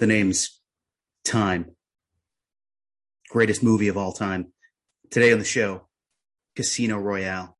The name's Time. Greatest movie of all time. Today on the show, Casino Royale.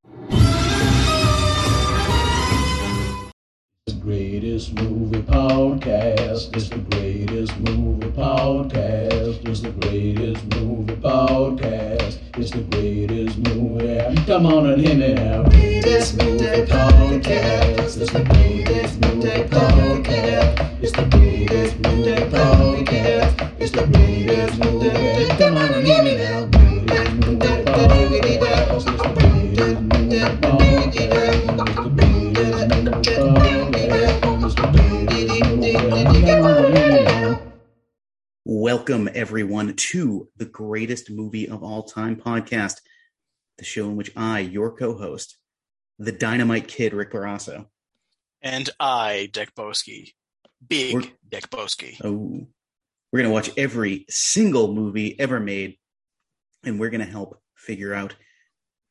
The greatest movie podcast. It's the greatest movie podcast. It's the greatest movie podcast. It's the greatest movie. Come on and hear me now. Greatest movie podcast. It's the greatest movie podcast. It's the greatest movie podcast. It's the greatest movie. Come on and hear me now. Greatest podcast. It's the greatest podcast. Welcome, everyone, to the greatest movie of all time podcast, the show in which I, your co host, the dynamite kid, Rick Barrasso. And I, Dick Boski. Big We're- Dick Boski. Oh, we're going to watch every single movie ever made, and we're going to help figure out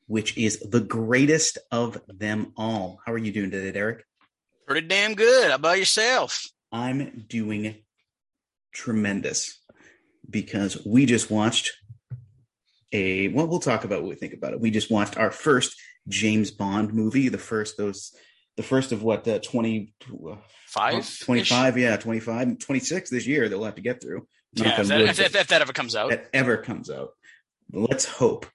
which is the greatest of them all. How are you doing today, Derek? Pretty damn good. How about yourself? I'm doing tremendous because we just watched a well we'll talk about what we think about it we just watched our first james bond movie the first those the first of what uh, 20 uh, Five? 25 yeah 25 26 this year that we'll have to get through. Yeah, if that, if, that, if that ever comes out. that ever comes out. Let's hope.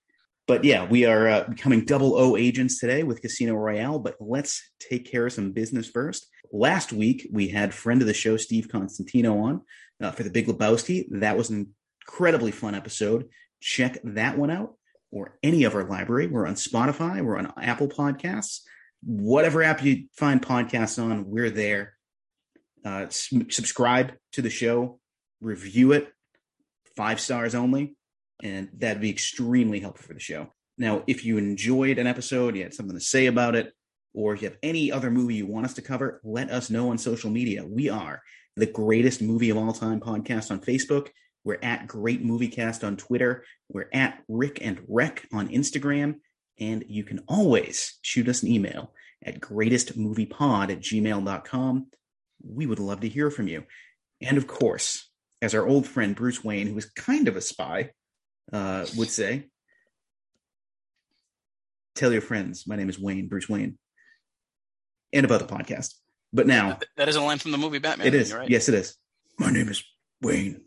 But yeah we are uh, becoming double o agents today with casino royale but let's take care of some business first. Last week we had friend of the show steve constantino on uh, for the big lebowski. That was an incredibly fun episode. Check that one out or any of our library. We're on spotify we're on apple podcasts. Whatever app you find podcasts on we're there uh, subscribe to the show review it five stars only and that'd be extremely helpful for the show. Now, if you enjoyed an episode, you had something to say about it, or if you have any other movie you want us to cover, let us know on social media. We are the greatest movie of all time podcast on Facebook. We're at Great Movie Cast on Twitter. We're at Rick and Rec on Instagram. And you can always shoot us an email at greatestmoviepod at gmail.com. We would love to hear from you. And of course, as our old friend Bruce Wayne, who is kind of a spy, uh, would say, tell your friends my name is Wayne, Bruce Wayne, and about the podcast. But now That is a line from the movie Batman. it is. Right. Yes, it is. My name is Wayne.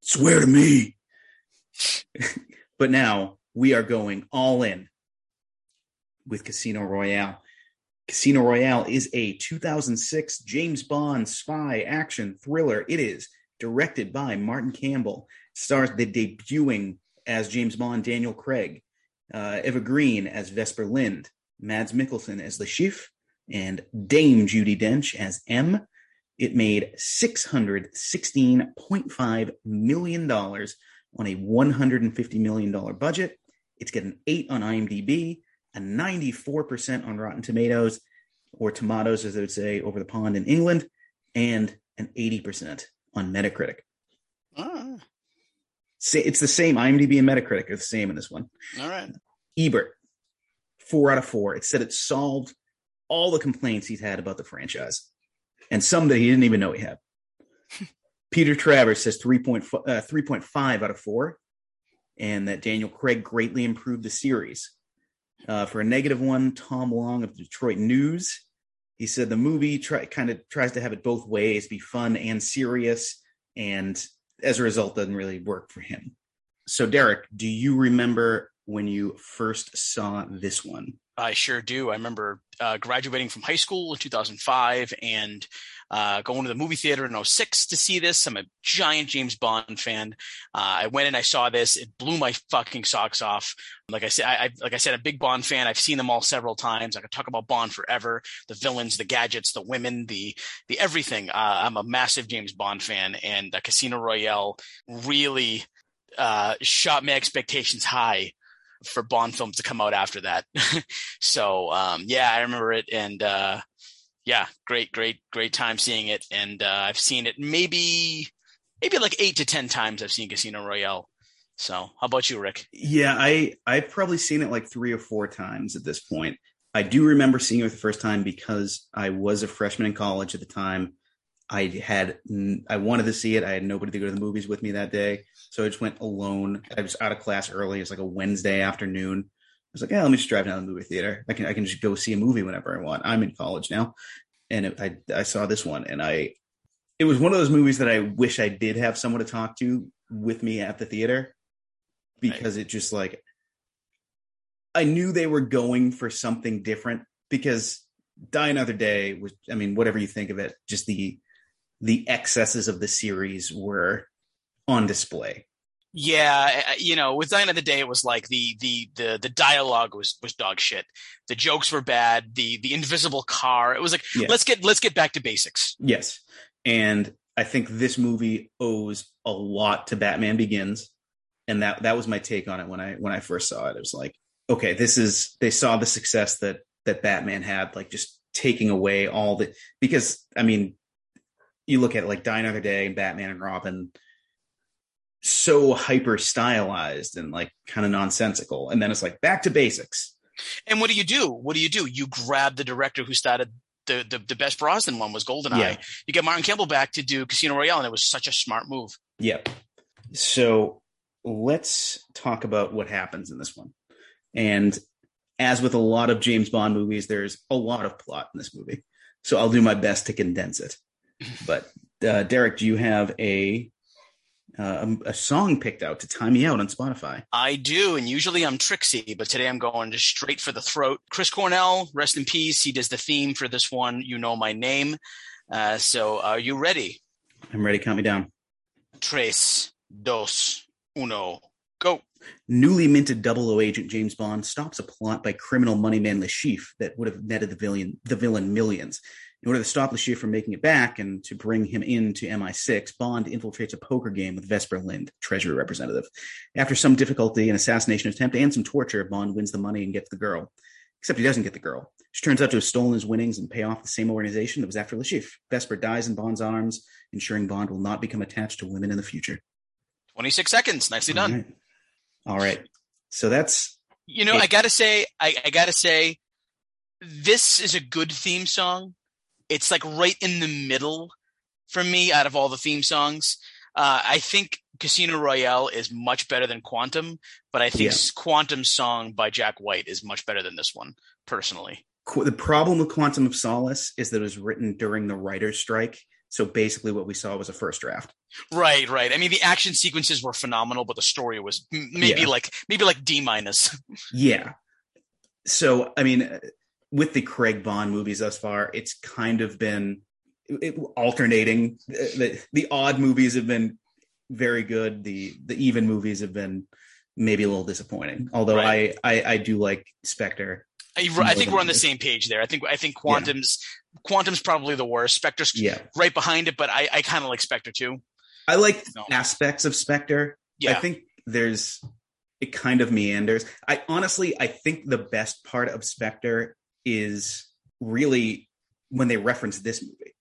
Swear to me. but now we are going all in with Casino Royale. Casino Royale is a 2006 James Bond spy action thriller. It is directed by Martin Campbell, stars the debuting as James Bond Daniel Craig, uh, Eva Green as Vesper Lynd, Mads Mikkelsen as Le Chiffre, and Dame Judi Dench as M. It made $616.5 million on a $150 million budget. It's got an 8 on IMDb, a 94% on Rotten Tomatoes, or Tomatoes, as they would say over the pond in England, and an 80% on Metacritic. Ah, It's the same. IMDb and Metacritic are the same in this one. all right. Ebert, four out of four. It said it solved all the complaints he's had about the franchise, and some that he didn't even know he had. Peter Travers says 3.5, uh, 3.5 out of four, and that Daniel Craig greatly improved the series. Uh, for a negative one, Tom Long of Detroit News, he said the movie try, kind of tries to have it both ways, be fun and serious, and as a result, doesn't really work for him. So, Derek, do you remember when you first saw this one? I sure do. I remember uh, graduating from high school in 2005 and uh, going to the movie theater in 06 to see this. I'm a giant James Bond fan. Uh, I went and I saw this. It blew my fucking socks off. Like I said, I, I like I said, a big Bond fan. I've seen them all several times. I could talk about Bond forever. The villains, the gadgets, the women, the the everything. Uh, I'm a massive James Bond fan, and Casino Royale really uh, shot my expectations high for Bond films to come out after that. so um, yeah, I remember it, and uh, yeah, great, great, great time seeing it, and uh, I've seen it maybe maybe like eight to ten times. I've seen Casino Royale. So how about you, Rick? Yeah, I I've probably seen it like three or four times at this point. I do remember seeing it the first time because I was a freshman in college at the time. I had I wanted to see it. I had nobody to go to the movies with me that day, so I just went alone. I was out of class early. It's like a Wednesday afternoon. I was like, yeah, let me just drive down to the movie theater. I can I can just go see a movie whenever I want. I'm in college now, and it, I I saw this one, and I it was one of those movies that I wish I did have someone to talk to with me at the theater because right. it just like I knew they were going for something different because Die Another Day was I mean whatever you think of it just the the excesses of the series were on display. Yeah, you know, with Die Another Day, it was like the the the the dialogue was was dog shit. The jokes were bad. The the invisible car. It was like yeah. let's get let's get back to basics. Yes, and I think this movie owes a lot to Batman Begins, and that that was my take on it when I when I first saw it. It was like, okay, this is they saw the success that that Batman had, like just taking away all the because I mean, you look at it like Die Another Day and Batman and Robin, so hyper stylized and like kind of nonsensical, and then it's like back to basics. And what do you do? What do you do? You grab the director who started the the, the best Brosnan one was Goldeneye. Yeah. You get Martin Campbell back to do Casino Royale, and it was such a smart move. Yep. So let's talk about what happens in this one. And as with a lot of James Bond movies, there's a lot of plot in this movie. So I'll do my best to condense it. But uh, Derek, do you have a uh, a song picked out to time me out on Spotify. I do, and usually I'm tricksy, but today I'm going just straight for the throat. Chris Cornell, rest in peace. He does the theme for this one. You know my name. Uh, so, are you ready? I'm ready. Count me down. Tres, dos, uno, go. Newly minted double O agent James Bond stops a plot by criminal moneyman Le Chiffre that would have netted the villain, the villain millions. In order to stop Chiffre from making it back and to bring him into MI6, Bond infiltrates a poker game with Vesper Lynd, Treasury representative. After some difficulty, an assassination attempt, and some torture, Bond wins the money and gets the girl. Except he doesn't get the girl. She turns out to have stolen his winnings and pay off the same organization that was after Chiffre. Vesper dies in Bond's arms, ensuring Bond will not become attached to women in the future. 26 seconds. Nicely done. All right. All right. So that's. You know, it. I got to say, I, I got to say, this is a good theme song it's like right in the middle for me out of all the theme songs. Uh, I think Casino Royale is much better than Quantum, but I think yeah. Quantum song by Jack White is much better than this one, personally. The problem with Quantum of Solace is that it was written during the writer's strike. So basically, what we saw was a first draft. Right, right. I mean, the action sequences were phenomenal, but the story was maybe yeah. like maybe like D minus. yeah. So I mean, with the Craig Bond movies thus far, it's kind of been it, alternating. The, the odd movies have been very good. The the even movies have been maybe a little disappointing. Although right. I, I, I do like Spectre. I, I think we're on the same page there. I think I think Quantum's yeah. Quantum's probably the worst. Spectre's yeah. right behind it, but I, I kind of like Spectre too. I like no. aspects of Spectre. Yeah. I think there's it kind of meanders. I honestly I think the best part of Spectre is really when they reference this movie.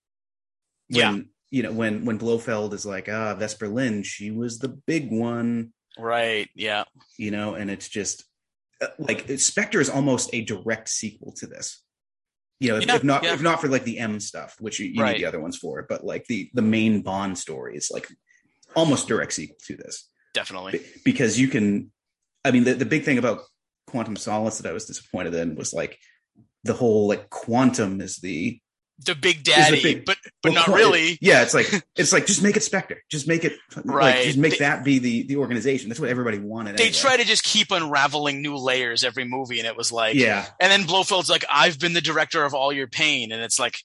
When, yeah. You know, when when Blofeld is like, ah, Vesper Lynd, she was the big one. Right. Yeah. You know, and it's just uh, like Spectre is almost a direct sequel to this. You know, if, yeah, if not yeah. if not for like the M stuff, which you, you right. need the other ones for, but like the the main Bond story is like almost direct sequel to this. Definitely. Because you can I mean the, the big thing about Quantum Solace that I was disappointed in was like the whole like quantum is the the big daddy, the big, but but well, not really. Yeah, it's like it's like just make it Spectre, just make it right. Like, just make they, that be the the organization. That's what everybody wanted. They anyway. try to just keep unraveling new layers every movie, and it was like, yeah. And then Blofeld's like, "I've been the director of all your pain," and it's like,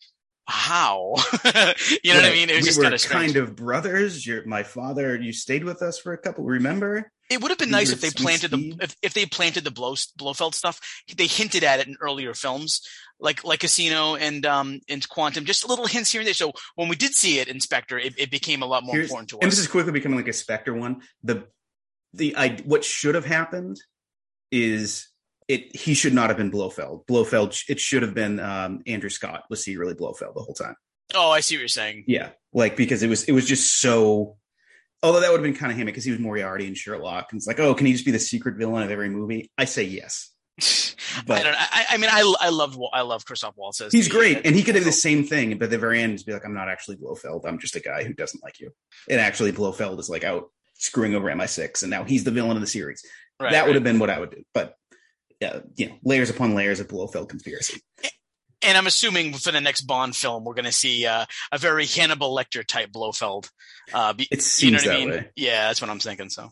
how? you know right. what I mean? It was we just kind of kind of brothers. You're my father. You stayed with us for a couple. Remember? It would have been nice if they planted the if, if they planted the Blow, Blofeld stuff. They hinted at it in earlier films, like like Casino and um and Quantum, just little hints here and there. So when we did see it in Spectre, it, it became a lot more Here's, important to us. And this is quickly becoming like a Spectre one. The the I what should have happened is it he should not have been Blofeld. Blofeld it should have been um Andrew Scott was he really Blofeld the whole time. Oh, I see what you're saying. Yeah, like because it was it was just so Although that would have been kind of hammy because he was Moriarty in Sherlock. And it's like, oh, can he just be the secret villain of every movie? I say yes. But- I don't. I, I mean, I I love I love Christoph Waltz. He's great, and he could do the same thing, but at the very end, just be like, "I'm not actually Blofeld. I'm just a guy who doesn't like you." And actually, Blofeld is like out screwing over MI6, and now he's the villain of the series. Right, that would right. have been what I would do, but yeah, you know, layers upon layers of Blofeld conspiracy. And I'm assuming for the next Bond film, we're going to see uh, a very Hannibal Lecter type Blofeld. Uh, be, It you know seems what I that mean? way. Yeah, that's what I'm thinking. So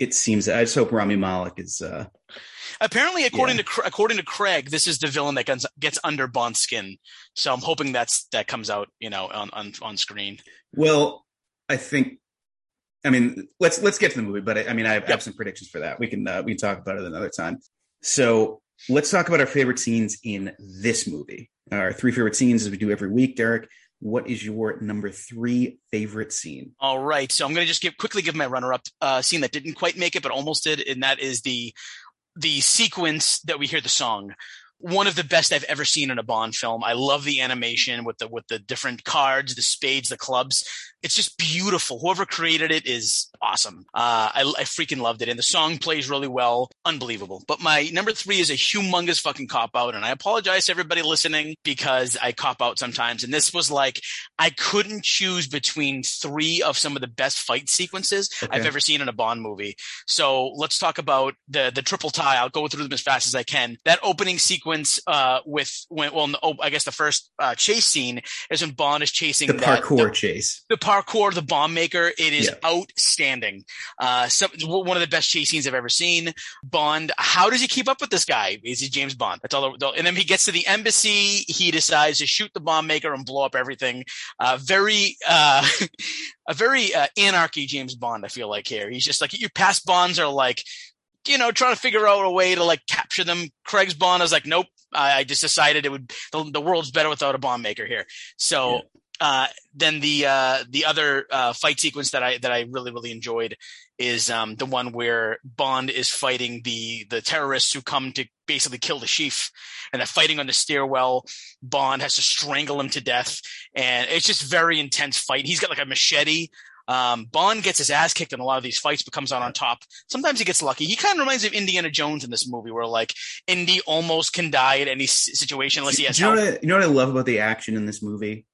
It seems. I just hope Rami Malek is. uh apparently, according Yeah. to according to Craig, this is the villain that gets, gets under Bond's skin. So I'm hoping that's that comes out, you know, on on, on screen. Well, I think. I mean, let's let's get to the movie, but I, I mean, I have, I have some predictions for that. We can uh, we can talk about it another time. So let's talk about our favorite scenes in this movie. Our three favorite scenes, as we do every week. Derek, what is your number three favorite scene? All right, so I'm going to just give quickly give my runner up uh, scene that didn't quite make it, but almost did, and that is the the sequence that we hear the song. One of the best I've ever seen in a Bond film. I love the animation with the with the different cards, the spades, the clubs. It's just beautiful. Whoever created it is awesome. Uh, I, I freaking loved it, and the song plays really well. Unbelievable. But my number three is a humongous fucking cop out, and I apologize to everybody listening because I cop out sometimes. And this was like I couldn't choose between three of some of the best fight sequences Okay. I've ever seen in a Bond movie. So let's talk about the the triple tie. I'll go through them as fast as I can. That opening sequence uh, with when well, oh, I guess the first uh, chase scene is when Bond is chasing The that- parkour chase. the parkour, the bomb maker, it is Yeah. outstanding. Uh, some, one of the best chase scenes I've ever seen. Bond, how does he keep up with this guy? Is he James Bond? That's all. the- And then he gets to the embassy. He decides to shoot the bomb maker and blow up everything. Uh, very, uh, a very uh, anarchy James Bond. I feel like here he's just like your past Bonds are like, you know, trying to figure out a way to like capture them. Craig's Bond is like, nope. I, I just decided it would. The, the world's better without a bomb maker here. So. Yeah. Uh, then the uh, the other uh, fight sequence that I that I really really enjoyed is um, the one where Bond is fighting the the terrorists who come to basically kill Le Chiffre, and they're fighting on the stairwell. Bond has to strangle him to death, and it's just very intense fight. He's got like a machete. Um, Bond gets his ass kicked in a lot of these fights, but comes out on top. Sometimes he gets lucky. He kind of reminds me of Indiana Jones in this movie, where like Indy almost can die at any situation unless he has you know I, you know what I love about the action in this movie,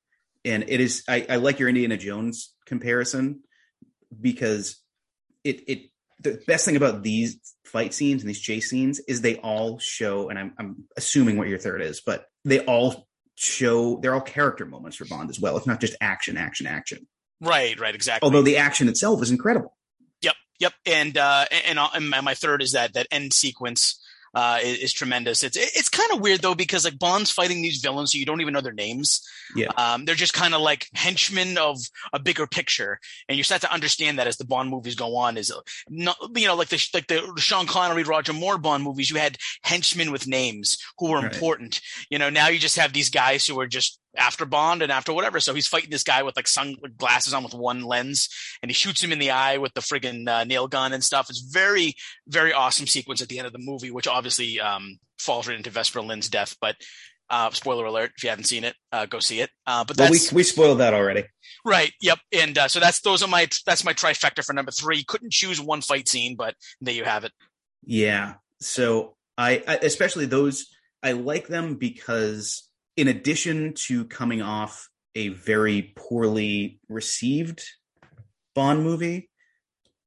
and it is I, I like your Indiana Jones comparison because it it the best thing about these fight scenes and these chase scenes is they all show, and I'm I'm assuming what your third is, but they all show they're all character moments for Bond as well. It's not just action, action, action. Right, right, exactly. Although the action itself is incredible. Yep, yep. And uh, and, and my my third is that that end sequence uh, is, is tremendous. It's it's kind of weird though because like Bond's fighting these villains, so you don't even know their names. Yeah. um, they're just kind of like henchmen of a bigger picture, and you start to understand that as the Bond movies go on. Is not you know like the like the Sean Connery, Roger Moore Bond movies, you had henchmen with names who were Right. important. You know, now you just have these guys who are just after Bond and after whatever. So he's fighting this guy with like sunglasses on with one lens, and he shoots him in the eye with the friggin' uh, nail gun and stuff. It's very, very awesome sequence at the end of the movie, which obviously um, falls right into Vesper Lynd's death. But uh, spoiler alert: if you haven't seen it, uh, go see it. Uh, but Well, we we spoiled that already. right. Yep. And uh, so that's those are my that's my trifecta for number three. Couldn't choose one fight scene, but there you have it. Yeah. So I, I especially those I like them because in addition to coming off a very poorly received Bond movie,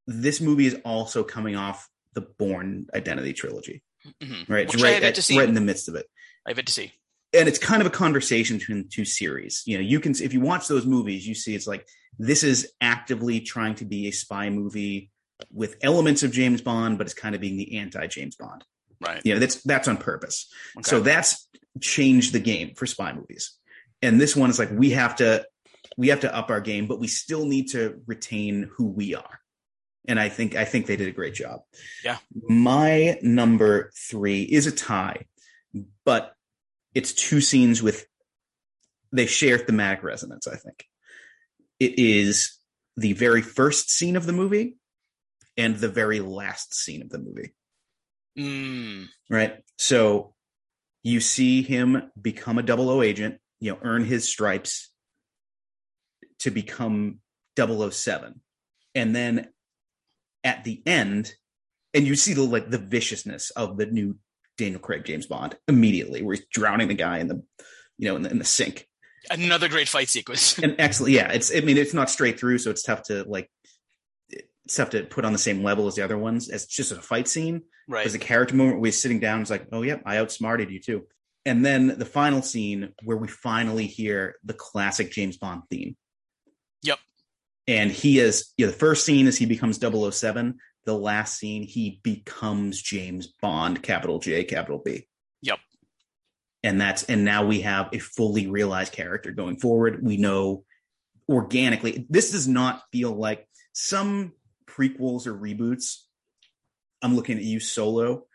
this movie is also coming off the Bourne Identity trilogy. Mhm. Right. Which right, at- to see. right in the midst of it. I have it to see. And it's kind of a conversation between the two series. You know, you can if you watch those movies, you see it's like this is actively trying to be a spy movie with elements of James Bond, but it's kind of being the anti James Bond. Right. You know, that's that's on purpose. Okay. So that's changed the game for spy movies. And this one is like we have to we have to up our game, but we still need to retain who we are. And I think I think they did a great job. Yeah. My number 3 is a tie, but it's two scenes with they share thematic resonance, I think. It is the very first scene of the movie and the very last scene of the movie Mm, right? So you see him become a double O agent, you know, earn his stripes to become 007. And then at the end, and you see the like the viciousness of the new Daniel Craig James Bond immediately, where he's drowning the guy in the you know in the, in the sink. Another great fight sequence. and excellent, yeah. It's I mean it's not straight through, so it's tough to like tough to put on the same level as the other ones. As just a fight scene, right. as a character moment, we're sitting down. It's like, oh yep, I outsmarted you too. And then the final scene where we finally hear the classic James Bond theme. Yep. And he is, you know, the first scene is he becomes 007. The last scene, he becomes James Bond, capital J, capital B. Yep. And that's, and now we have a fully realized character going forward. We know organically, this does not feel like some prequels or reboots. I'm looking at you solo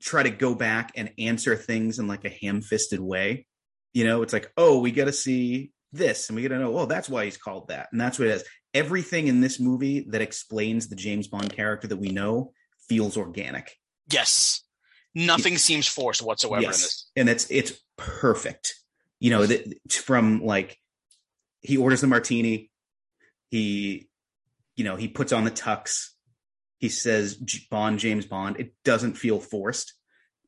try to go back and answer things in like a ham-fisted way. You know, it's like, oh, we got to see this, and we got to know, oh, that's why he's called that, and that's what it is. Everything in this movie that explains the James Bond character that we know feels organic. Yes, nothing seems forced whatsoever yes. in this, and it's it's perfect. You know, that from like he orders the martini, he, you know, he puts on the tux, he says Bond, James Bond. It doesn't feel forced,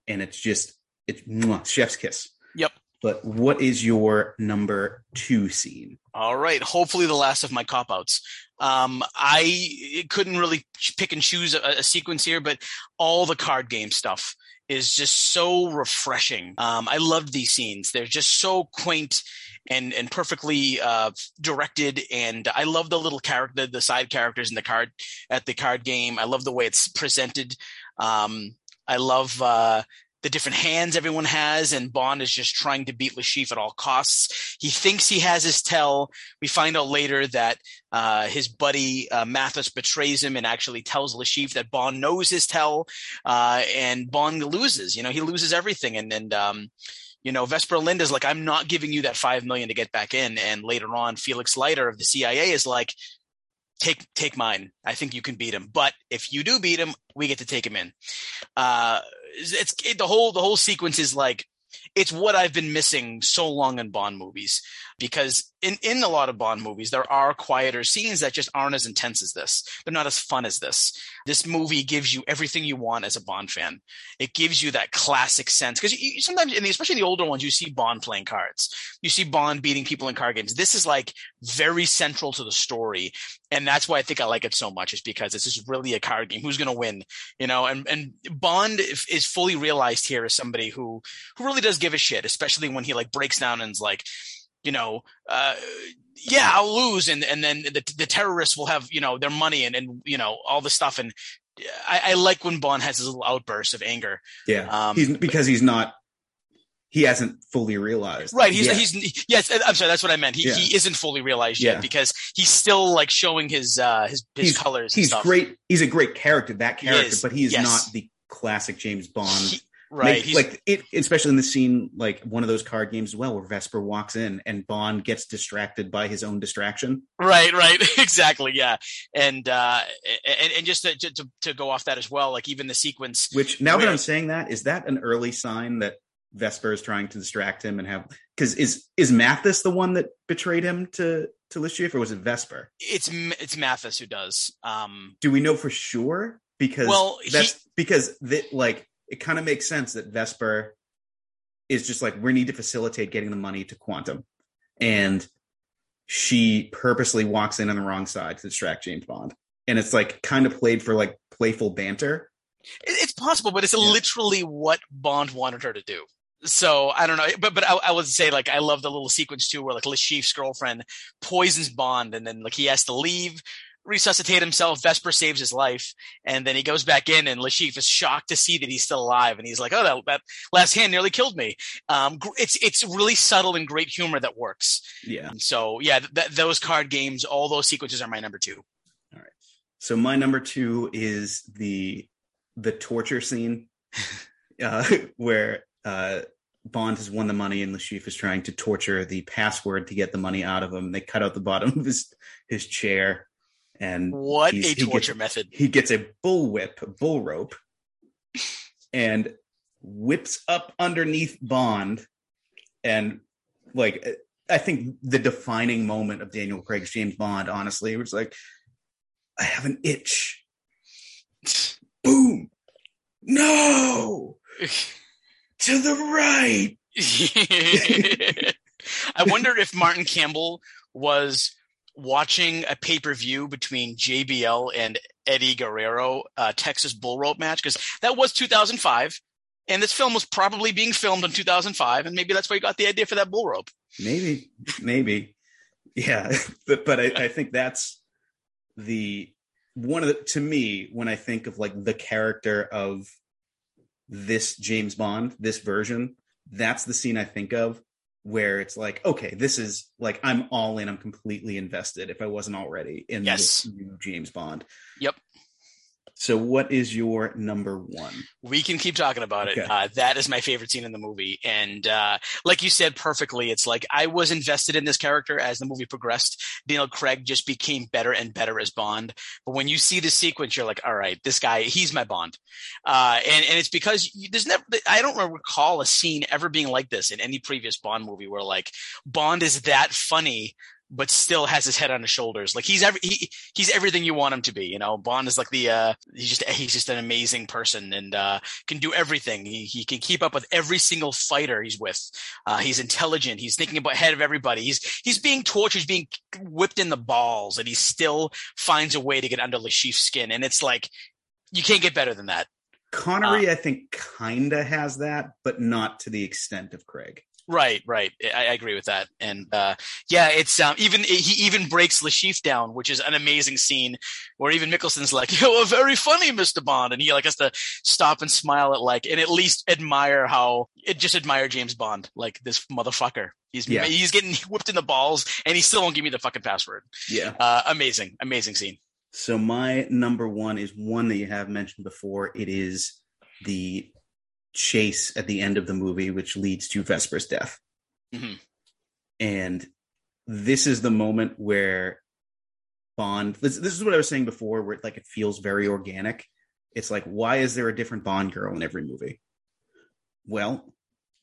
and it's just it's mwah, chef's kiss. Yep. But what is your number two scene? All right. Hopefully, the last of my cop outs. Um, I couldn't really pick and choose a, a sequence here, but all the card game stuff is just so refreshing. Um, I loved these scenes. They're just so quaint and and perfectly uh, directed. And I love the little character, the side characters in the card at the card game. I love the way it's presented. Um, I love uh, the different hands everyone has, and Bond is just trying to beat Chiffre at all costs. He thinks he has his tell. We find out later that uh, his buddy uh, Mathis betrays him and actually tells Chiffre that Bond knows his tell, uh, and Bond loses. You know, he loses everything, and and um, you know, Vesper Linda's like, I'm not giving you that five million to get back in. And later on, Felix Leiter of the CIA is like, take take mine. I think you can beat him. But if you do beat him, we get to take him in. Uh, it's it, the whole the whole sequence is like it's what I've been missing so long in Bond movies because in, in a lot of Bond movies, there are quieter scenes that just aren't as intense as this. They're not as fun as this. This movie gives you everything you want as a Bond fan. It gives you that classic sense because sometimes, in the, especially the older ones, you see Bond playing cards. You see Bond beating people in card games. This is like very central to the story, and that's why I think I like it so much. Is because this is really a card game. Who's going to win? You know, and and Bond is fully realized here as somebody who who really does give a shit, especially when he like breaks down and's like you know, uh, yeah, I'll lose, and and then the the terrorists will have you know their money and and you know all the stuff, and I, I like when Bond has his little outbursts of anger. Yeah, um, he's because he's not. He hasn't fully realized. Right. He's, he's, yes, I'm sorry. That's what I meant. He, yeah. he isn't fully realized yet yeah. because he's still like showing his, uh, his, his he's, colors. He's great. He's a great character, that character, he but he is yes. not the classic James Bond. He, Right. Like, like, it, especially in the scene, like one of those card games as well, where Vesper walks in and Bond gets distracted by his own distraction. Right, right, exactly, yeah, and uh, and, and just to, to, to go off that as well, like even the sequence. Which now where, that I'm saying that, is that an early sign that Vesper is trying to distract him and have? Because is is Mathis the one that betrayed him to to Chiffre, or was it Vesper? It's it's Mathis who does. Um, Do we know for sure? Because well, that's he, because that like it kind of makes sense that Vesper is just like, we need to facilitate getting the money to Quantum. And she purposely walks in on the wrong side to distract James Bond. And it's like kind of played for like playful banter. It's possible, but it's yeah. literally what Bond wanted her to do. So I don't know, but but I, I, would say like I love the little sequence too, where like Le Chiffre's girlfriend poisons Bond, and then like he has to leave resuscitate himself. Vesper saves his life, and then he goes back in, and Chiffre is shocked to see that he's still alive, and he's like, "Oh, that, that last hand nearly killed me." Um, it's it's really subtle and great humor that works. Yeah. So yeah, th- those card games, all those sequences are my number two. All right. So my number two is the the torture scene uh, where uh, Bond has won the money and Chiffre is trying to torture the password to get the money out of him. They cut out the bottom of his his chair and what a torture gets, method! He gets a bull whip, bull rope, and whips up underneath Bond, and like I think the defining moment of Daniel Craig's James Bond, honestly, was like, I have an itch. Boom. No. to the right. I wonder if Martin Campbell was watching a pay per view between JBL and Eddie Guerrero, uh, Texas Bull Rope match, because that was 2005. And this film was probably being filmed in 2005. And maybe that's where you got the idea for that bull rope. Maybe, maybe. Yeah. but, but I, I think that's the one of the, to me, when I think of like the character of this James Bond, this version, that's the scene I think of where it's like, okay, this is like I'm all in, I'm completely invested if I wasn't already in Yes. this new James Bond. Yep. So what is your number one? We can keep talking about it. Uh, that is my favorite scene in the movie. And uh, like you said perfectly, it's like I was invested in this character as the movie progressed. Daniel Craig just became better and better as Bond. But when you see the sequence, you're like, all right, this guy, he's my Bond. Uh, and, and it's because you, there's never, I don't recall a scene ever being like this in any previous Bond movie where like Bond is that funny but still has his head on his shoulders. Like he's every, he, he's everything you want him to be. You know, Bond is like the uh, he's just he's just an amazing person and uh, can do everything. He he can keep up with every single fighter he's with. Uh, he's intelligent. He's thinking about ahead of everybody. He's he's being tortured. He's being whipped in the balls, and he still finds a way to get under Le Chiffre's skin. And it's like you can't get better than that. Connery, I think, kinda has that, but not to the extent of Craig. Right, right. I, I agree with that. And uh, yeah, it's um, even he even breaks Le Chiffre down, which is an amazing scene where even Mikkelsen's like, "You were very funny, Mister Bond," and he like has to stop and smile at like and at least admire how it just admire James Bond, like this motherfucker. He's Yeah. he's getting whipped in the balls, and he still won't give me the fucking password. Yeah. Uh, amazing, amazing scene. So my number one is one that you have mentioned before. It is the chase at the end of the movie, which leads to Vesper's death. Mhm. And this is the moment where Bond. This, this is what I was saying before, where it, like it feels very organic. It's like, why is there a different Bond girl in every movie? Well,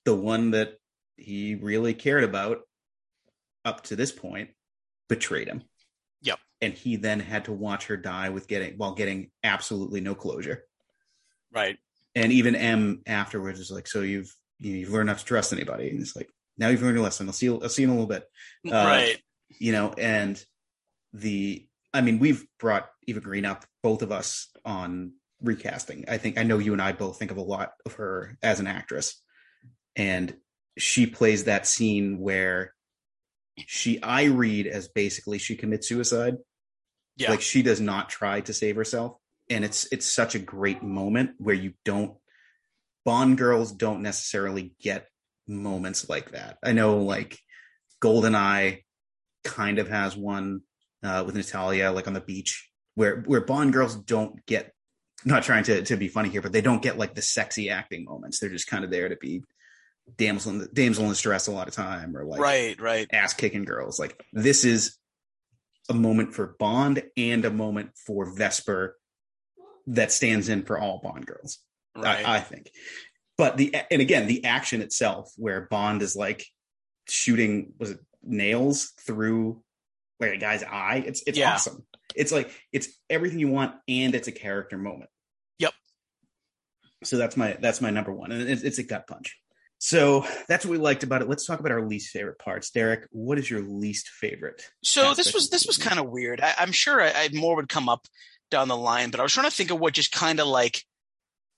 the one that he really cared about up to this point betrayed him. Yep. And he then had to watch her die with getting while getting absolutely no closure. Right. And even M afterwards is like, so you've you know, you've learned not to trust anybody, and it's like now you've learned your lesson. I'll see you, I'll see you in a little bit. Uh, right. You know, and the I mean, we've brought Eva Green up, both of us on recasting. I think I know you and I both think of a lot of her as an actress, and she plays that scene where she I read as basically she commits suicide. Yeah. Like she does not try to save herself. And it's it's such a great moment where you don't Bond girls don't necessarily get moments like that. I know like Goldeneye kind of has one uh, with Natalia, like on the beach, where where Bond girls don't get not trying to to be funny here, but they don't get like the sexy acting moments. They're just kind of there to be damsel in, damsel in distress a lot of time, or like right. Right. ass kicking girls. Like this is a moment for Bond and a moment for Vesper that stands in for all Bond girls. Right. I, I think. But the and again the action itself, where Bond is like shooting was it nails through like a guy's eye. It's it's Yeah. awesome. It's like it's everything you want, and it's a character moment. Yep. So that's my that's my number one, and it's, it's a gut punch. So that's what we liked about it. Let's talk about our least favorite parts. Derek, what is your least favorite? So this was this was kind of weird. I, I'm sure I, I more would come up down the line, but I was trying to think of what just kind of like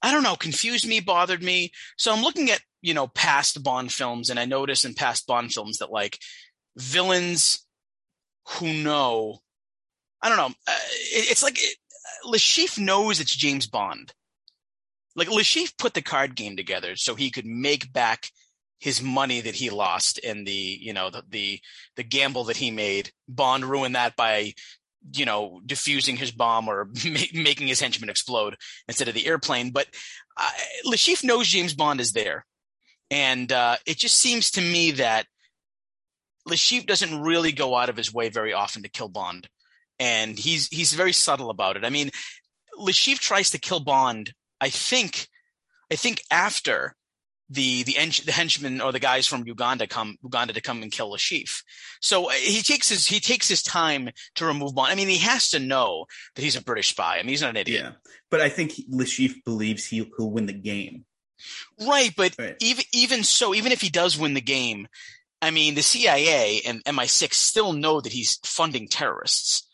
I don't know, confused me, bothered me. So I'm looking at you know past Bond films, and I notice in past Bond films that like villains who know, I don't know, uh, it, it's like it, Le Chiffre knows it's James Bond. Like Le Chiffre put the card game together so he could make back his money that he lost in the you know the the, the gamble that he made. Bond ruined that by you know diffusing his bomb or ma- making his henchman explode instead of the airplane. But uh, Le Chiffre knows James Bond is there, and uh, it just seems to me that Le Chiffre doesn't really go out of his way very often to kill Bond, and he's he's very subtle about it. I mean, Le Chiffre tries to kill Bond. I think, I think after the the, ench- the henchmen or the guys from Uganda come Uganda to come and kill Le Chiffre. So uh, he takes his he takes his time to remove Bond. I mean, he has to know that he's a British spy. I mean, he's not an idiot. Yeah, but I think he- Le Chiffre believes he he'll win the game Right, but Right. even even so, even if he does win the game, I mean, the CIA and MI6 still know that he's funding terrorists.